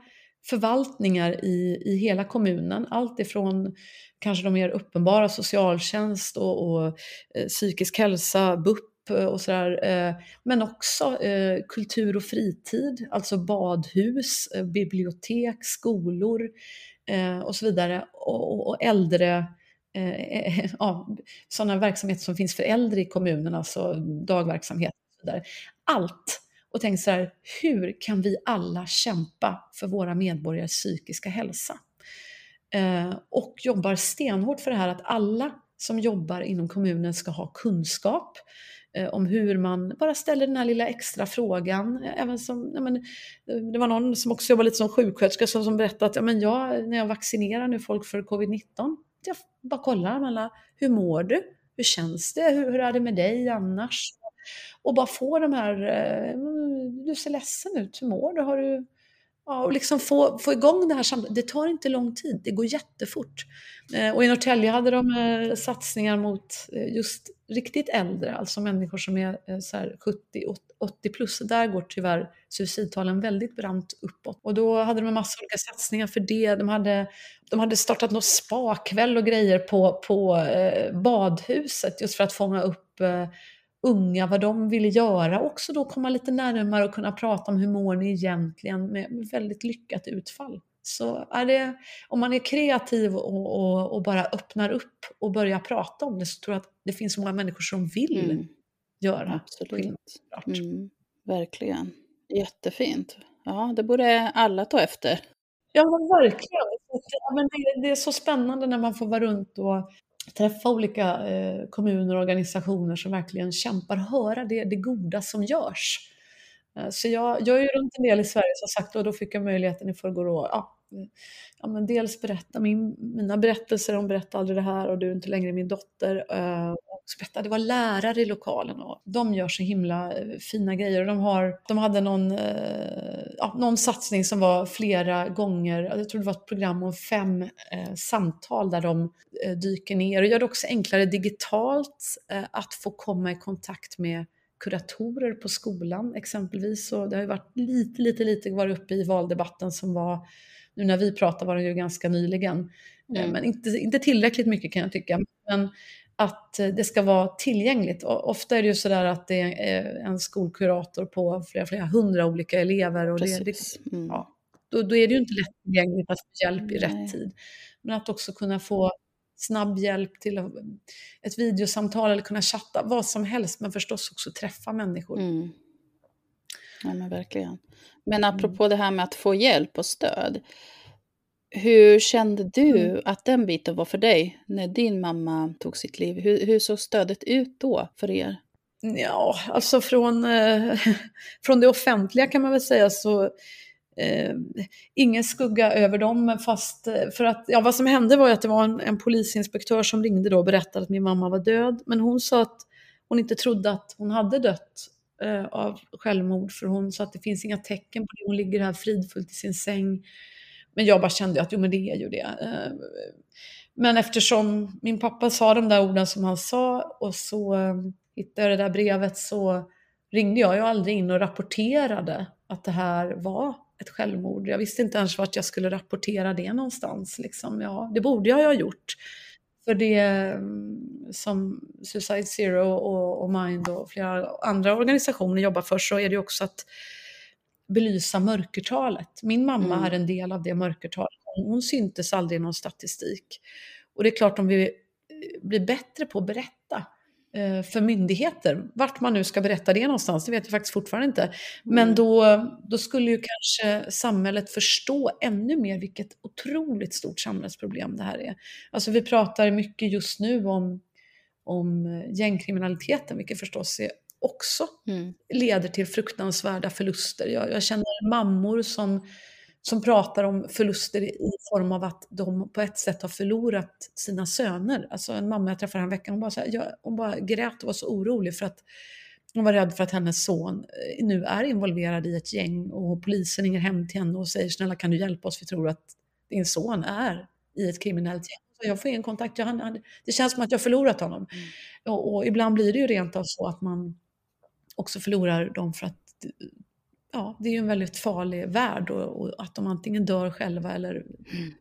förvaltningar i, i hela kommunen. Allt ifrån kanske de mer uppenbara socialtjänst och, och eh, psykisk hälsa, BUP eh, och sådär. Eh, men också eh, kultur och fritid, alltså badhus, eh, bibliotek, skolor eh, och så vidare. Och äldre, Eh, ja, sådana verksamheter som finns för äldre i kommunen, alltså dagverksamhet och så där. Allt! Och tänkt så här, hur kan vi alla kämpa för våra medborgares psykiska hälsa? Eh, och jobbar stenhårt för det här att alla som jobbar inom kommunen ska ha kunskap Eh, om hur man bara ställer den här lilla extra frågan. Även som, ja, men, eh, det var någon som också jobbar lite som sjuksköterska som, som berättade att ja, men jag, när jag vaccinerar nu folk för covid-19, jag bara kollar alla, hur mår du? Hur känns det? Hur, hur är det med dig annars? Och bara få de här, eh, du ser ledsen ut, hur mår du? Har du Ja, och liksom få, få igång det här samtalet. Det tar inte lång tid, det går jättefort. Eh, och i Norrtälje hade de eh, satsningar mot eh, just riktigt äldre, alltså människor som är eh, 70-80 plus. Där går tyvärr suicidtalen väldigt brant uppåt. Och då hade de en massa olika satsningar för det. De hade, de hade startat någon spakväll och grejer på, på eh, badhuset just för att fånga upp eh, unga, vad de vill göra, också då komma lite närmare och kunna prata om hur mår ni egentligen med väldigt lyckat utfall. Så är det, om man är kreativ och, och, och, bara öppnar upp och börjar prata om det så tror jag att det finns många människor som vill mm. göra Absolut. Mm, verkligen. Jättefint. Ja, det borde alla ta efter. Ja, verkligen. Ja, men det, det, är så spännande när man får vara runt och träffa olika eh, kommuner och organisationer som verkligen kämpar, höra det, det goda som görs. Eh, så jag, jag är ju runt en del i Sverige som sagt och då fick jag möjligheten i förrgår att ja, Eh, ja, men dels berätta min, mina berättelser om Berätta aldrig det här och du är inte längre min dotter. Eh, och berätta, det var lärare i lokalen och de gör så himla eh, fina grejer. Och de, har, de hade någon, ja, någon satsning som var flera gånger, jag tror det var ett program om fem eh, samtal där de dyker ner och gör det också enklare digitalt eh, att få komma i kontakt med kuratorer på skolan exempelvis. Och det har ju varit lite, lite, lite varit uppe i valdebatten som var nu när vi pratar var den ju ganska nyligen. Eh, mm. Men inte, inte tillräckligt mycket kan jag tycka. Men att eh, det ska vara tillgängligt. Och ofta är det ju sådär att det är en skolkurator på flera, flera hundra olika elever. Och det, det, mm. ja, då, då, är det ju inte lättillgängligt att få hjälp i rätt tid. Men att också kunna få snabb hjälp till ett videosamtal eller kunna chatta, vad som helst, men förstås också träffa människor. Mm. Ja, men verkligen. Men apropå mm. det här med att få hjälp och stöd. Hur kände du mm. att den biten var för dig när din mamma tog sitt liv? Hur, hur såg stödet ut då för er? Ja, alltså från, eh, från det offentliga kan man väl säga så eh, ingen skugga över dem. Fast eh, för att, ja, vad som hände var att det var en, en, polisinspektör som ringde då och berättade att min mamma var död. Men hon sa att hon inte trodde att hon hade dött eh, av självmord för hon sa att det finns inga tecken på det. Hon ligger här fridfullt i sin säng. Men jag bara kände att jo men det är ju det. Eh, men eftersom min pappa sa de där orden som han sa och så eh, hittade jag det där brevet så ringde jag ju aldrig in och rapporterade att det här var ett självmord. Jag visste inte ens vart jag skulle rapportera det någonstans. Liksom. Ja, det borde jag ju ha gjort. För det mm, som Suicide Zero och, och Mind och flera andra organisationer jobbar för så är det också att belysa mörkertalet. Min mamma mm. är en del av det mörkertalet. Hon syntes aldrig i någon statistik. Och det är klart om vi blir bättre på att berätta Eh, för myndigheter. Vart man nu ska berätta det någonstans, det vet jag faktiskt fortfarande inte. Men mm. då, då skulle ju kanske samhället förstå ännu mer vilket otroligt stort samhällsproblem det här är. Alltså vi pratar mycket just nu om, om gängkriminaliteten, vilket förstås är också mm. leder till fruktansvärda förluster. Jag, jag känner mammor som som pratar om förluster i form av att de på ett sätt har förlorat sina söner. Alltså en mamma jag träffade en vecka, hon bara, så här, jag, hon bara grät och var så orolig för att hon var rädd för att hennes son eh, nu är involverad i ett gäng och polisen ringer hem till henne och säger snälla kan du hjälpa oss, vi tror att din son är i ett kriminellt gäng. Så jag får ingen kontakt, jag, han, det känns som att jag förlorat honom. Mm. Och, och, ibland blir det ju rent av så att man också förlorar dem för att ja, det är ju en väldigt farlig värld och, och att de antingen dör själva eller mm.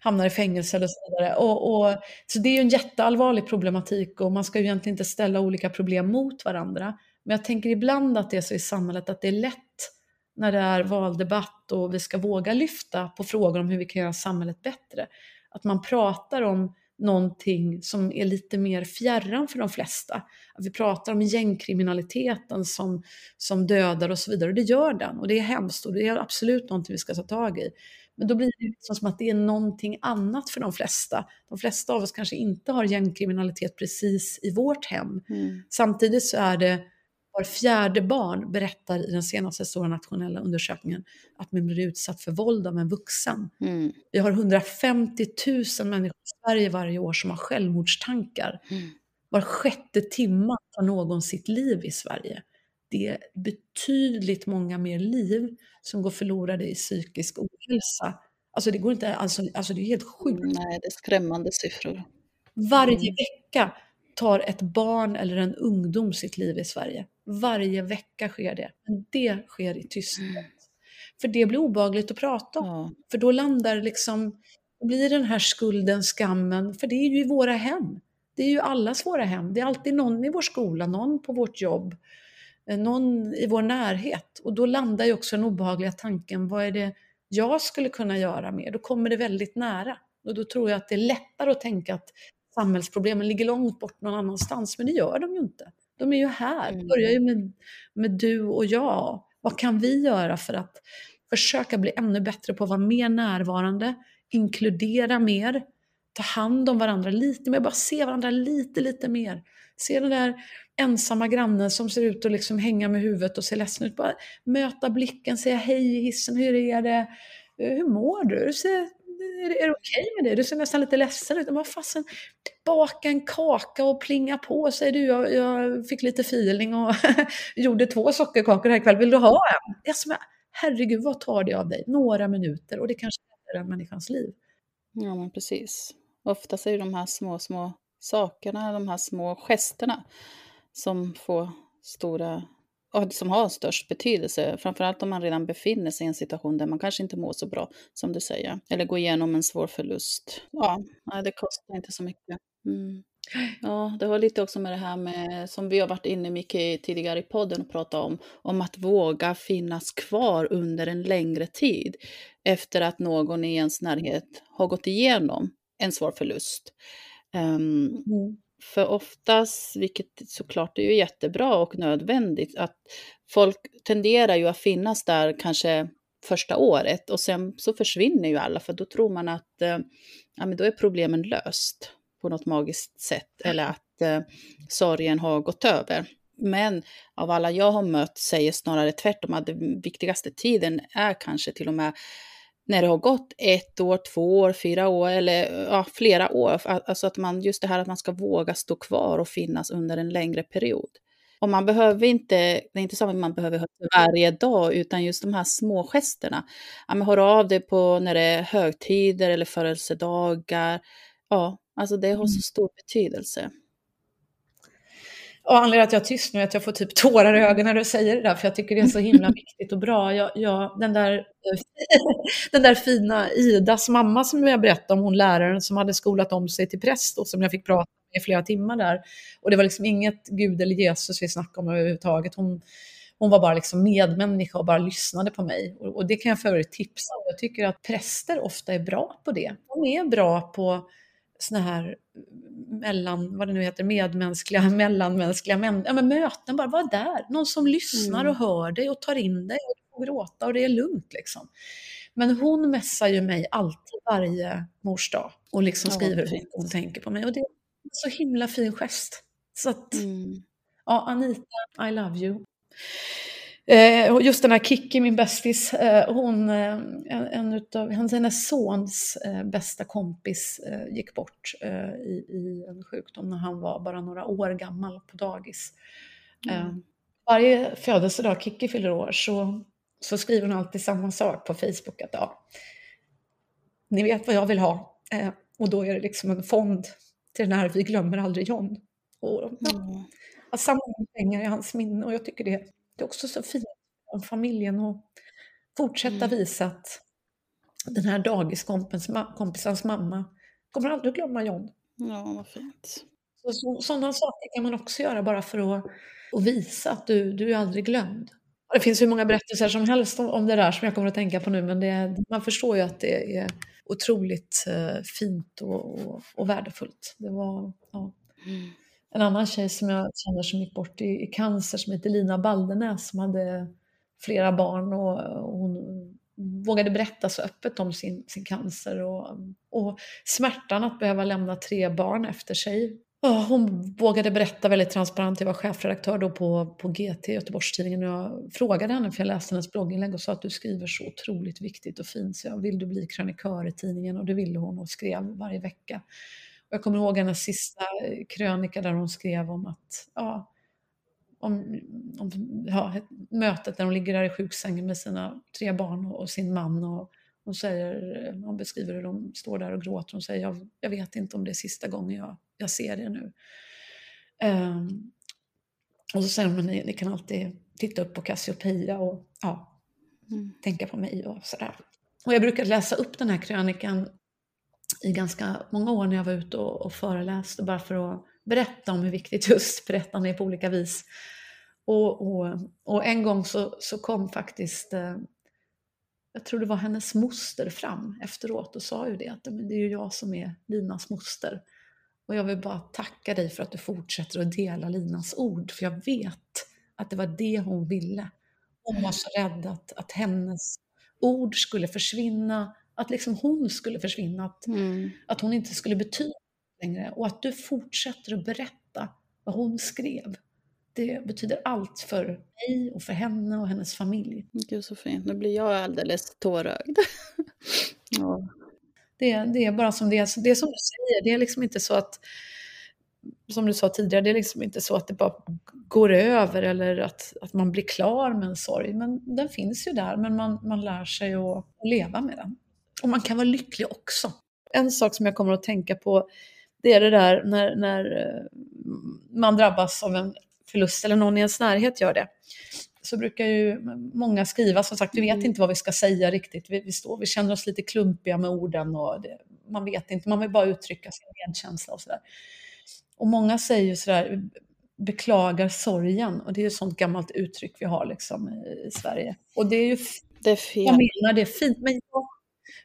hamnar i fängelse eller så vidare. Och, och, så det är ju en jätteallvarlig problematik och man ska ju egentligen inte ställa olika problem mot varandra. Men jag tänker ibland att det är så i samhället att det är lätt när det är valdebatt och vi ska våga lyfta på frågor om hur vi kan göra samhället bättre. Att man pratar om någonting som är lite mer fjärran för de flesta. Vi pratar om gängkriminaliteten som, som dödar och så vidare, och det gör den. Och det är hemskt och det är absolut någonting vi ska ta tag i. Men då blir det liksom som att det är någonting annat för de flesta. De flesta av oss kanske inte har gängkriminalitet precis i vårt hem. Mm. Samtidigt så är det var fjärde barn berättar i den senaste stora nationella undersökningen att man blir utsatt för våld av en vuxen. Mm. Vi har 150 000 människor i Sverige varje år som har självmordstankar. Mm. Var sjätte timme tar någon sitt liv i Sverige. Det är betydligt många mer liv som går förlorade i psykisk ohälsa. Alltså det går inte, alltså, alltså det är helt sjukt. Nej, det är skrämmande siffror. Varje mm. vecka tar ett barn eller en ungdom sitt liv i Sverige. Varje vecka sker det. Men det sker i tysthet. Mm. För det blir obagligt att prata om. Ja. För då landar liksom, blir den här skulden, skammen, för det är ju i våra hem. Det är ju allas våra hem. Det är alltid någon i vår skola, någon på vårt jobb, eh, någon i vår närhet. Och då landar ju också den obehagliga tanken, vad är det jag skulle kunna göra mer? Då kommer det väldigt nära. Och då tror jag att det är lättare att tänka att samhällsproblemen ligger långt bort någon annanstans, men det gör de ju inte. De är ju här. Det börjar ju mm. med, med du och jag. Vad kan vi göra för att försöka bli ännu bättre på att vara mer närvarande, inkludera mer, ta hand om varandra lite mer, bara se varandra lite, lite mer. Se den där ensamma grannen som ser ut att liksom hänga med huvudet och se ledsen ut. Bara möta blicken, säga hej i hissen, hur är det? Hur mår du? du ser är det, är det okej okay med det? Du ser nästan lite ledsen ut. Vad fasen, baka en kaka och plinga på, säger du. Jag, jag fick lite feeling och gjorde två sockerkakor här ikväll. Vill du ha en? Jag som är, herregud, vad tar det av dig? Några minuter och det kanske är en människans liv. Ja, men precis. Oftast är det de här små, små sakerna, de här små gesterna som får stora som har störst betydelse, framförallt om man redan befinner sig i en situation där man kanske inte mår så bra, som du säger, eller går igenom en svår förlust. Ja, det kostar inte så mycket. Mm. Ja, det har lite också med det här med, som vi har varit inne mycket tidigare i podden och pratat om, om att våga finnas kvar under en längre tid efter att någon i ens närhet har gått igenom en svår förlust. Um, mm. För oftast, vilket såklart är ju jättebra och nödvändigt, att folk tenderar ju att finnas där kanske första året och sen så försvinner ju alla för då tror man att eh, ja, men då är problemen löst på något magiskt sätt eller att eh, sorgen har gått över. Men av alla jag har mött säger snarare tvärtom att den viktigaste tiden är kanske till och med när det har gått ett år, två år, fyra år eller ja, flera år. Alltså att man, just det här att man ska våga stå kvar och finnas under en längre period. Och man behöver inte, det är inte så att man behöver höra varje dag, utan just de här små gesterna. Ja, men hör av dig på när det är högtider eller födelsedagar. Ja, alltså det har så mm. stor betydelse. Och anledningen till att jag är tyst nu är att jag får typ tårar i ögonen när du säger det där, för jag tycker det är så himla viktigt och bra. Jag, jag, den, där, den där fina Idas mamma som jag berättade om, hon läraren som hade skolat om sig till präst och som jag fick prata med i flera timmar där. Och det var liksom inget Gud eller Jesus vi snackade om överhuvudtaget. Hon, hon var bara liksom medmänniska och bara lyssnade på mig. Och, och det kan jag för övrigt tipsa om. Jag tycker att präster ofta är bra på det. De är bra på såna här mellan, vad det nu heter, medmänskliga, mellanmänskliga men, ja, men möten, bara vara där. Någon som lyssnar och mm. hör dig och tar in dig och gråta och det är lugnt liksom. Men hon messar ju mig alltid varje mors dag och liksom skriver hur hon tänker på mig. Och det är en så himla fin gest. Så att, mm. ja, Anita, I love you. Eh, just den här Kikki, min bästis, eh, hon, eh, en utav, hennes sons eh, bästa kompis eh, gick bort eh, i, i, en sjukdom när han var bara några år gammal på dagis. Mm. varje födelsedag Kikki fyller år så, så skriver hon alltid samma sak på Facebook att ja, ni vet vad jag vill ha. och då är det liksom en fond till den här Vi glömmer aldrig John. Och, ja, mm. Att samla pengar i hans minne och jag tycker det det är också så fint om familjen och fortsätta mm. visa att den här dagiskompisens mamma kommer aldrig att glömma John. Ja, vad fint. Så, så, sådana saker kan man också göra bara för att, att visa att du, du är aldrig glömd. Det finns hur många berättelser som helst om, om det där som jag kommer att tänka på nu, men det, man förstår ju att det är otroligt uh, fint och, och, och, värdefullt. Det var, ja. Mm en annan tjej som jag känner som gick bort i, i cancer som heter Lina Baldenäs som hade flera barn och, och hon vågade berätta så öppet om sin, sin cancer och, och smärtan att behöva lämna tre barn efter sig. hon vågade berätta väldigt transparent. Jag var chefredaktör då på, på GT, Göteborgstidningen, och jag frågade henne, för jag läste hennes blogginlägg och sa att du skriver så otroligt viktigt och fint, så jag vill du bli krönikör i tidningen? Och det ville hon och skrev varje vecka. Jag kommer ihåg hennes sista krönika där hon skrev om att, ja, om, om ja, mötet när hon ligger där i sjuksängen med sina tre barn och, och sin man. Och hon, säger, hon beskriver hur de står där och gråter. Hon säger, jag, jag vet inte om det är sista gången jag, jag ser er nu. Um, och så säger hon, ni, ni kan alltid titta upp på Cassiopeia och ja, mm. tänka på mig och sådär. Och jag brukar läsa upp den här krönikan i ganska många år när jag var ute och, och föreläste bara för att berätta om hur viktigt just berättande är på olika vis. Och, och, och en gång så, så kom faktiskt, eh, jag tror det var hennes moster fram efteråt och sa ju det att det är ju jag som är Linas moster. Och jag vill bara tacka dig för att du fortsätter att dela Linas ord, för jag vet att det var det hon ville. Hon var så rädd att, att hennes ord skulle försvinna, att liksom hon skulle försvinna, att, mm. att hon inte skulle betyda längre. Och att du fortsätter att berätta vad hon skrev. Det betyder allt för mig och för henne och hennes familj. Gud så fint, nu blir jag alldeles tårögd. ja. det, det är bara som det är. Det är som du säger, det är liksom inte så att som du sa tidigare, det är liksom inte så att det bara går över eller att, att man blir klar med en sorg. Men den finns ju där, men man, man lär sig att, leva med den. Och man kan vara lycklig också. En sak som jag kommer att tänka på, det är det där när, när eh, man drabbas av en förlust eller någon i ens närhet gör det. Så brukar ju många skriva, som sagt, vi vet mm. inte vad vi ska säga riktigt. Vi, vi, står, vi känner oss lite klumpiga med orden och det, man vet inte, man vill bara uttrycka sin medkänsla och sådär. Och många säger ju sådär, beklagar sorgen. Och det är ju ett sånt gammalt uttryck vi har liksom i Sverige. Och det är ju... Det är fel. Jag menar, det är fint. Men jag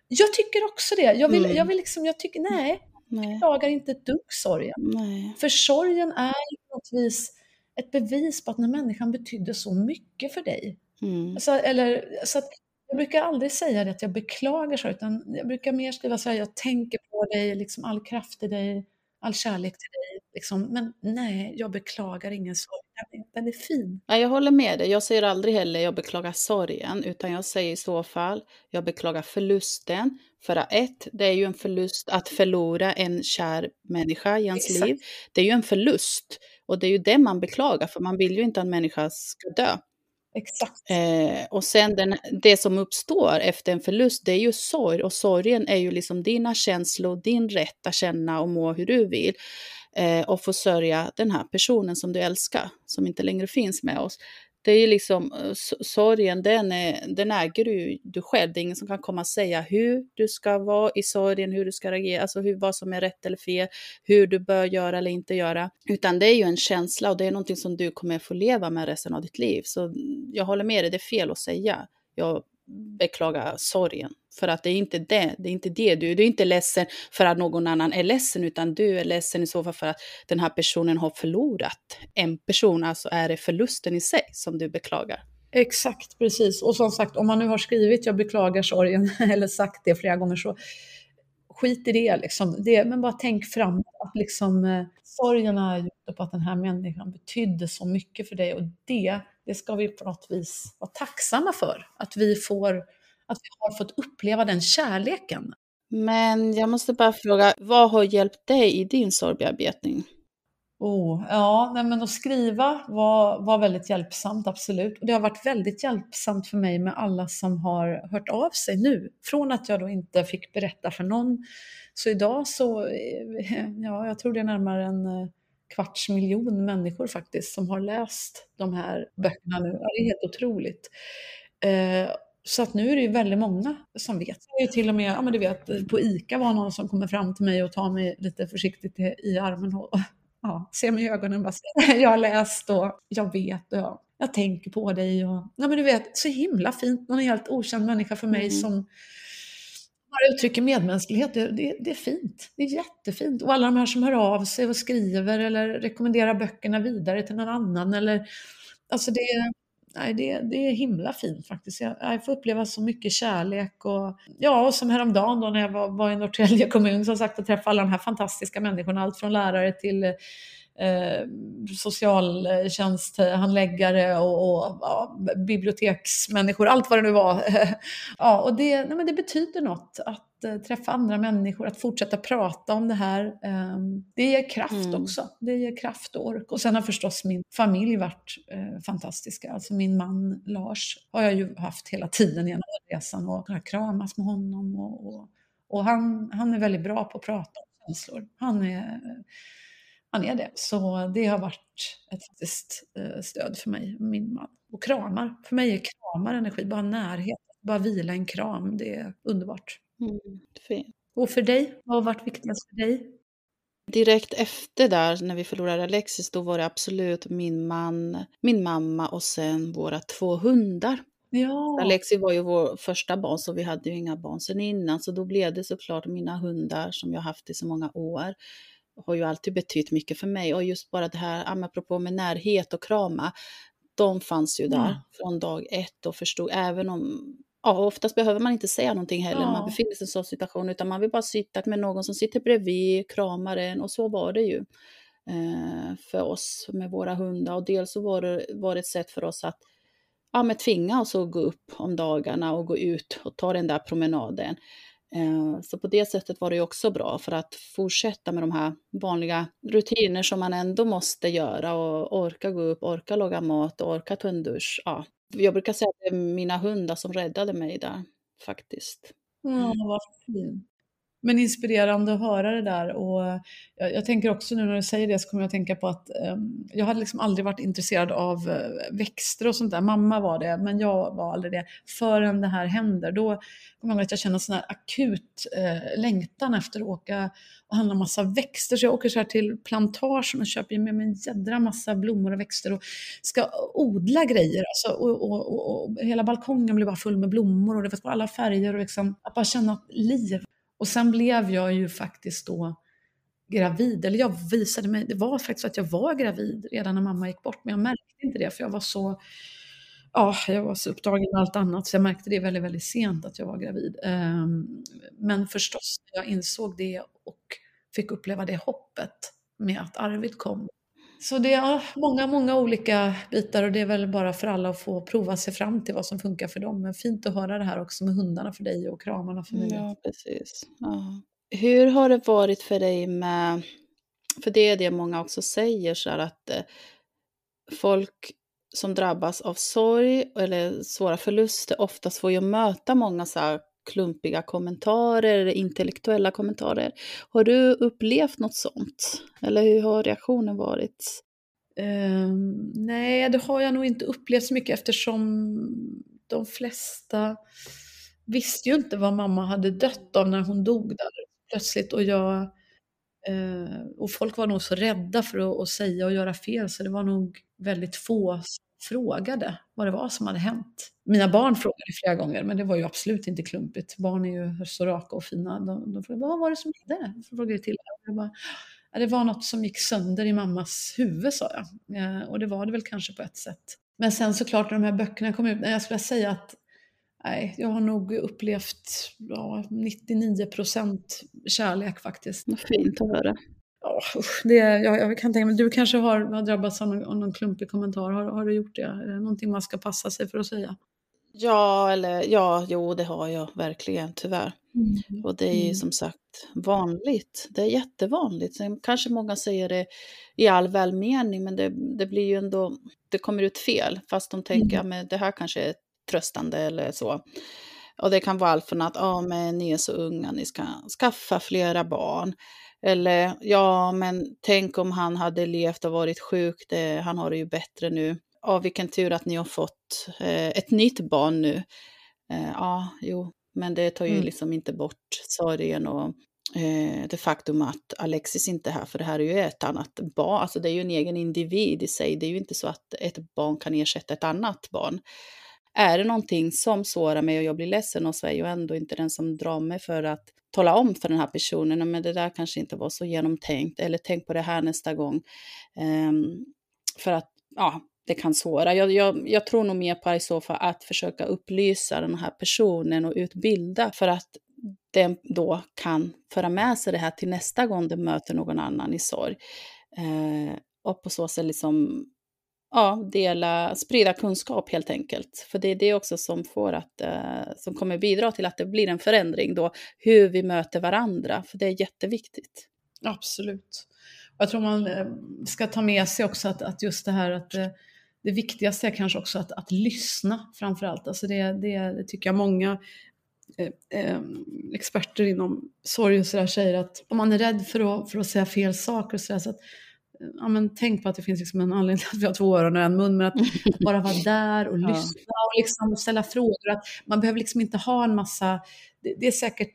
jag tycker också det. Jag vill, mm. jag vill liksom, jag tycker, nej. Nej. beklagar inte ett dugg sorgen. Nej. För sorgen är ju på något vis ett bevis på att den människan betydde så mycket för dig. Mm. Alltså, eller, så att jag brukar aldrig säga det att jag beklagar sorg, utan jag brukar mer skriva så här, jag tänker på dig, liksom all kraft i dig, all kärlek till dig. Liksom. Men nej, jag beklagar ingen sorg. Den är, fin. Ja, jag håller med dig. Jag säger aldrig heller jag beklagar sorgen, utan jag säger i så fall jag beklagar förlusten. För att ett, det är ju en förlust att förlora en kär människa i ens Exakt. liv. Det är ju en förlust och det är ju det man beklagar, för man vill ju inte att en människa ska dö. Exakt. Eh, och sen den, det som uppstår efter en förlust, det är ju sorg. Och sorgen är ju liksom dina känslor, din rätt att känna och må hur du vill. Eh, och få sörja den här personen som du älskar, som inte längre finns med oss. Det är ju liksom, eh, sorgen, den, är, den äger du, du själv. Det är ingen som kan komma och säga hur du ska vara i sorgen, hur du ska reagera, alltså hur, vad som är rätt eller fel, hur du bör göra eller inte göra. Utan det är ju en känsla och det är någonting som du kommer få leva med resten av ditt liv. Så jag håller med dig, det är fel att säga. Jag beklagar sorgen. För att det är inte det, det är inte det du, du är inte ledsen för att någon annan är ledsen, utan du är ledsen i så fall för att den här personen har förlorat en person, alltså är det förlusten i sig som du beklagar. Exakt, precis. Och som sagt, om man nu har skrivit jag beklagar sorgen eller sagt det flera gånger så skit i det liksom. Det, men bara tänk framåt. Att liksom, eh, sorgen är gjord på att den här människan betydde så mycket för dig och det, det ska vi på något vis vara tacksamma för. Att vi, får, att vi har fått uppleva den kärleken. Men jag måste bara fråga, vad har hjälpt dig i din sorgbearbetning? Oh, ja, nej, men att skriva var, var väldigt hjälpsamt, absolut. Och det har varit väldigt hjälpsamt för mig med alla som har hört av sig nu. Från att jag då inte fick berätta för någon. Så idag så, eh, ja, jag tror det är närmare en eh, kvarts miljon människor faktiskt som har läst de här böckerna nu. Ja, det är helt otroligt. Så att nu är det ju väldigt många som vet. Det är till och med, ja men du vet, på ICA var någon som kommer fram till mig och tar mig lite försiktigt i, i armen och ja, ser mig i ögonen och bara säger, jag har läst och jag vet och jag, jag tänker på dig. Och, ja, men du vet, så himla fint. Någon helt okänd människa för mig Mm. som bara uttrycker medmänsklighet. Det, det, det är fint. Det är jättefint. Och alla de här som hör av sig och skriver eller rekommenderar böckerna vidare till någon annan. Eller, alltså det, nej, det, det är himla fint faktiskt. Jag, jag får uppleva så mycket kärlek. Och, ja, och som häromdagen då när jag var, var i Norrtälje kommun som sagt och träffade alla de här fantastiska människorna. Allt från lärare till eh, socialtjänsthandläggare och, och ja, biblioteksmänniskor, allt vad det nu var. ja, och det, nej, men det betyder något att träffa andra människor, att fortsätta prata om det här. Eh, det ger kraft Mm. också. Det ger kraft och ork. Och sen har förstås min familj varit eh, fantastiska. Alltså min man Lars har jag ju haft hela tiden genom resan och kunnat kramas med honom. Och, och, och han, han är väldigt bra på att prata om känslor. Han är han är det. Så det har varit ett faktiskt eh, stöd för mig, min man. Och kramar. För mig är kramar energi, bara närhet. Bara vila en kram, det är underbart. Mm, fint. Och för dig, vad har varit viktigast för dig? Direkt efter där, när vi förlorade Alexis, då var det absolut min man, min mamma och sen våra två hundar. Ja, Alexi var ju vår första barn, så vi hade ju inga barn sen innan. Så då blev det såklart mina hundar som jag haft i så många år. Har ju alltid betytt mycket för mig. Och just bara det här, apropå med närhet och krama, de fanns ju där Ja. från dag ett och förstod, även om Ja, oftast behöver man inte säga någonting heller när man Ja. befinner sig i en sån situation, utan man vill bara sitta med någon som sitter bredvid, kramar en och så var det ju eh, för oss med våra hundar. Och dels så var det, var det ett sätt för oss att ja, men tvinga oss att gå upp om dagarna och gå ut och ta den där promenaden. Eh, så på det sättet var det ju också bra för att fortsätta med de här vanliga rutiner som man ändå måste göra och orka gå upp, orka laga mat och orka ta en dusch. Ja. Jag brukar säga att det är mina hundar som räddade mig där faktiskt. Ja, vad fint. Men inspirerande att höra det där. Och jag, jag tänker också nu när du säger det så kommer jag att tänka på att eh, jag hade liksom aldrig varit intresserad av eh, växter och sånt där. Mamma var det, men jag var aldrig det. Förrän det här händer, då kommer jag ihåg att jag känner en sån här akut eh, längtan efter att åka och handla massa växter. Så jag åker så här till plantagen och köper med mig en jädra massa blommor och växter och ska odla grejer. Alltså, och, och, och, och hela balkongen blir bara full med blommor och det var alla färger och liksom, att bara känna liv. Och sen blev jag ju faktiskt då gravid. Eller jag visade mig, det var faktiskt så att jag var gravid redan när mamma gick bort. Men jag märkte inte det för jag var så, ja, jag var så upptagen med allt annat. Så jag märkte det väldigt, väldigt sent att jag var gravid. Ehm, men förstås, jag insåg det och fick uppleva det hoppet med att Arvid kom. Så det är många, många olika bitar och det är väl bara för alla att få prova sig fram till vad som funkar för dem. Men fint att höra det här också med hundarna för dig och kramarna för mig. Ja, precis. Ja. Hur har det varit för dig med, för det är det många också säger, så att eh, folk som drabbas av sorg eller svåra förluster oftast får ju möta många så här klumpiga kommentarer intellektuella kommentarer. Har du upplevt något sånt? Eller hur har reaktionen varit? Um, nej, det har jag nog inte upplevt så mycket eftersom de flesta visste ju inte vad mamma hade dött av när hon dog där plötsligt. Och, jag, uh, och folk var nog så rädda för att, att, säga och göra fel så det var nog väldigt få frågade vad det var som hade hänt. Mina barn frågade flera gånger, men det var ju absolut inte klumpigt. Barn är ju så raka och fina. De, de frågade, vad var det som hände? Jag frågade till. Jag bara, det var något som gick sönder i mammas huvud, sa jag. Eh, och det var det väl kanske på ett sätt. Men sen såklart när de här böckerna kom ut, jag skulle säga att nej, jag har nog upplevt ja, 99 kärlek faktiskt. Fint att höra. Ja, det, jag, jag kan tänka mig, du kanske har, har drabbats av någon, av någon klumpig kommentar. Har, har du gjort det? Är det någonting man ska passa sig för att säga? Ja, eller ja, jo, det har jag verkligen tyvärr. Mm. Och det är ju mm. som sagt vanligt. Det är jättevanligt. Sen kanske många säger det i all välmening, men det, det blir ju ändå, det kommer ut fel. Fast de tänker, mm. men det här kanske är tröstande eller så. Och det kan vara allt från att, ja, men ni är så unga, ni ska skaffa flera barn. Eller ja, men tänk om han hade levt och varit sjuk, det, han har det ju bättre nu. Ja, vilken tur att ni har fått eh, ett nytt barn nu. Eh, ja, jo, men det tar ju mm. liksom inte bort sorgen och eh, det faktum att Alexis inte är här, för det här är ju ett annat barn, alltså det är ju en egen individ i sig. Det är ju inte så att ett barn kan ersätta ett annat barn. Är det någonting som sårar mig och jag blir ledsen och så är jag ändå inte den som drar mig för att tala om för den här personen, men det där kanske inte var så genomtänkt, eller tänk på det här nästa gång. Um, för att, ja, det kan såra. Jag, jag, jag tror nog mer på i så fall att försöka upplysa den här personen och utbilda för att den då kan föra med sig det här till nästa gång den möter någon annan i sorg. Eh, och på så sätt liksom ja, dela, sprida kunskap helt enkelt. För det är det också som, får att, eh, som kommer bidra till att det blir en förändring då, hur vi möter varandra, för det är jätteviktigt. Absolut. Jag tror man eh, ska ta med sig också att, att just det här att eh, det viktigaste är kanske också att, att lyssna framför allt. Alltså det, det, det tycker jag många eh, eh, experter inom sorg och sådär säger att om man är rädd för att, för att säga fel saker och sådär så att ja, men tänk på att det finns liksom en anledning till att vi har två öron och en mun, men att, att bara vara där och lyssna och liksom ställa frågor. Att man behöver liksom inte ha en massa, det, det är säkert,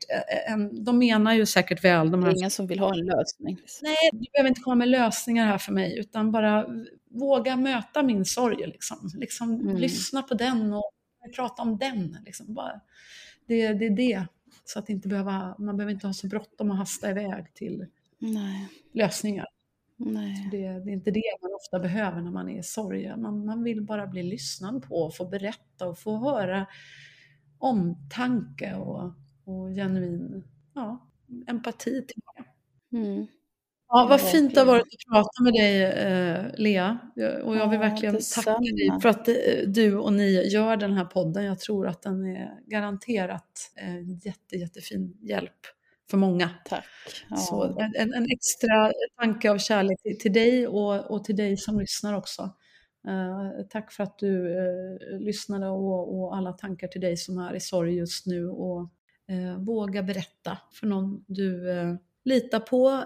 en, de menar ju säkert väl. De här, det är ingen som vill ha en lösning. Nej, du behöver inte komma med lösningar här för mig, utan bara våga möta min sorg. Liksom. Liksom, mm. Lyssna på den och prata om den. Liksom. Bara, det, det är det. Så att inte behöva, man behöver inte ha så bråttom och hasta iväg till Nej. lösningar. Det, det, är inte det man ofta behöver när man är i sorg. Man, man vill bara bli lyssnad på och få berätta och få höra omtanke och, och genuin ja, empati till mm. Ja, vad fint det har varit att prata med dig, eh, Lea. Och jag vill verkligen ja, tacka dig för att eh, du och ni gör den här podden. Jag tror att den är garanterat en jätte, jättefin hjälp för många. Tack. Ja. Så en, en, extra tanke av kärlek till, till dig och, och till dig som lyssnar också. Uh, tack för att du uh, lyssnade och, och, alla tankar till dig som är i sorg just nu och uh, våga berätta för någon du litar på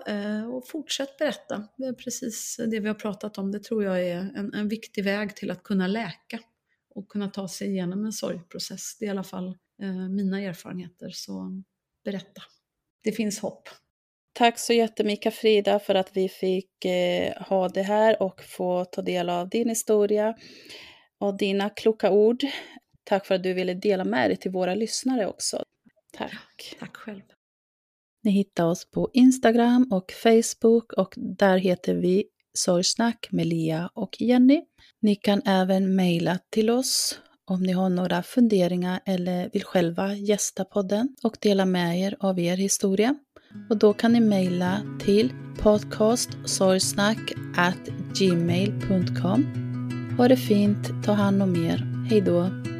och fortsätt berätta. Det är precis det vi har pratat om. Det tror jag är en, en viktig väg till att kunna läka och kunna ta sig igenom en sorgprocess. Det är i alla fall mina erfarenheter, så berätta det finns hopp. Tack så jättemycket Frida för att vi fick eh, ha det här och få ta del av din historia och dina kloka ord. Tack för att du ville dela med dig till våra lyssnare också. Tack. Tack själv. Ni hittar oss på Instagram och Facebook och där heter vi Sorgsnack med Lia och Jenny. Ni kan även mejla till oss om ni har några funderingar eller vill själva gästa podden och dela med er av er historia. Och då kan ni mejla till podcastsorgsnack@gmail.com. Ha det fint, ta hand om er, hejdå!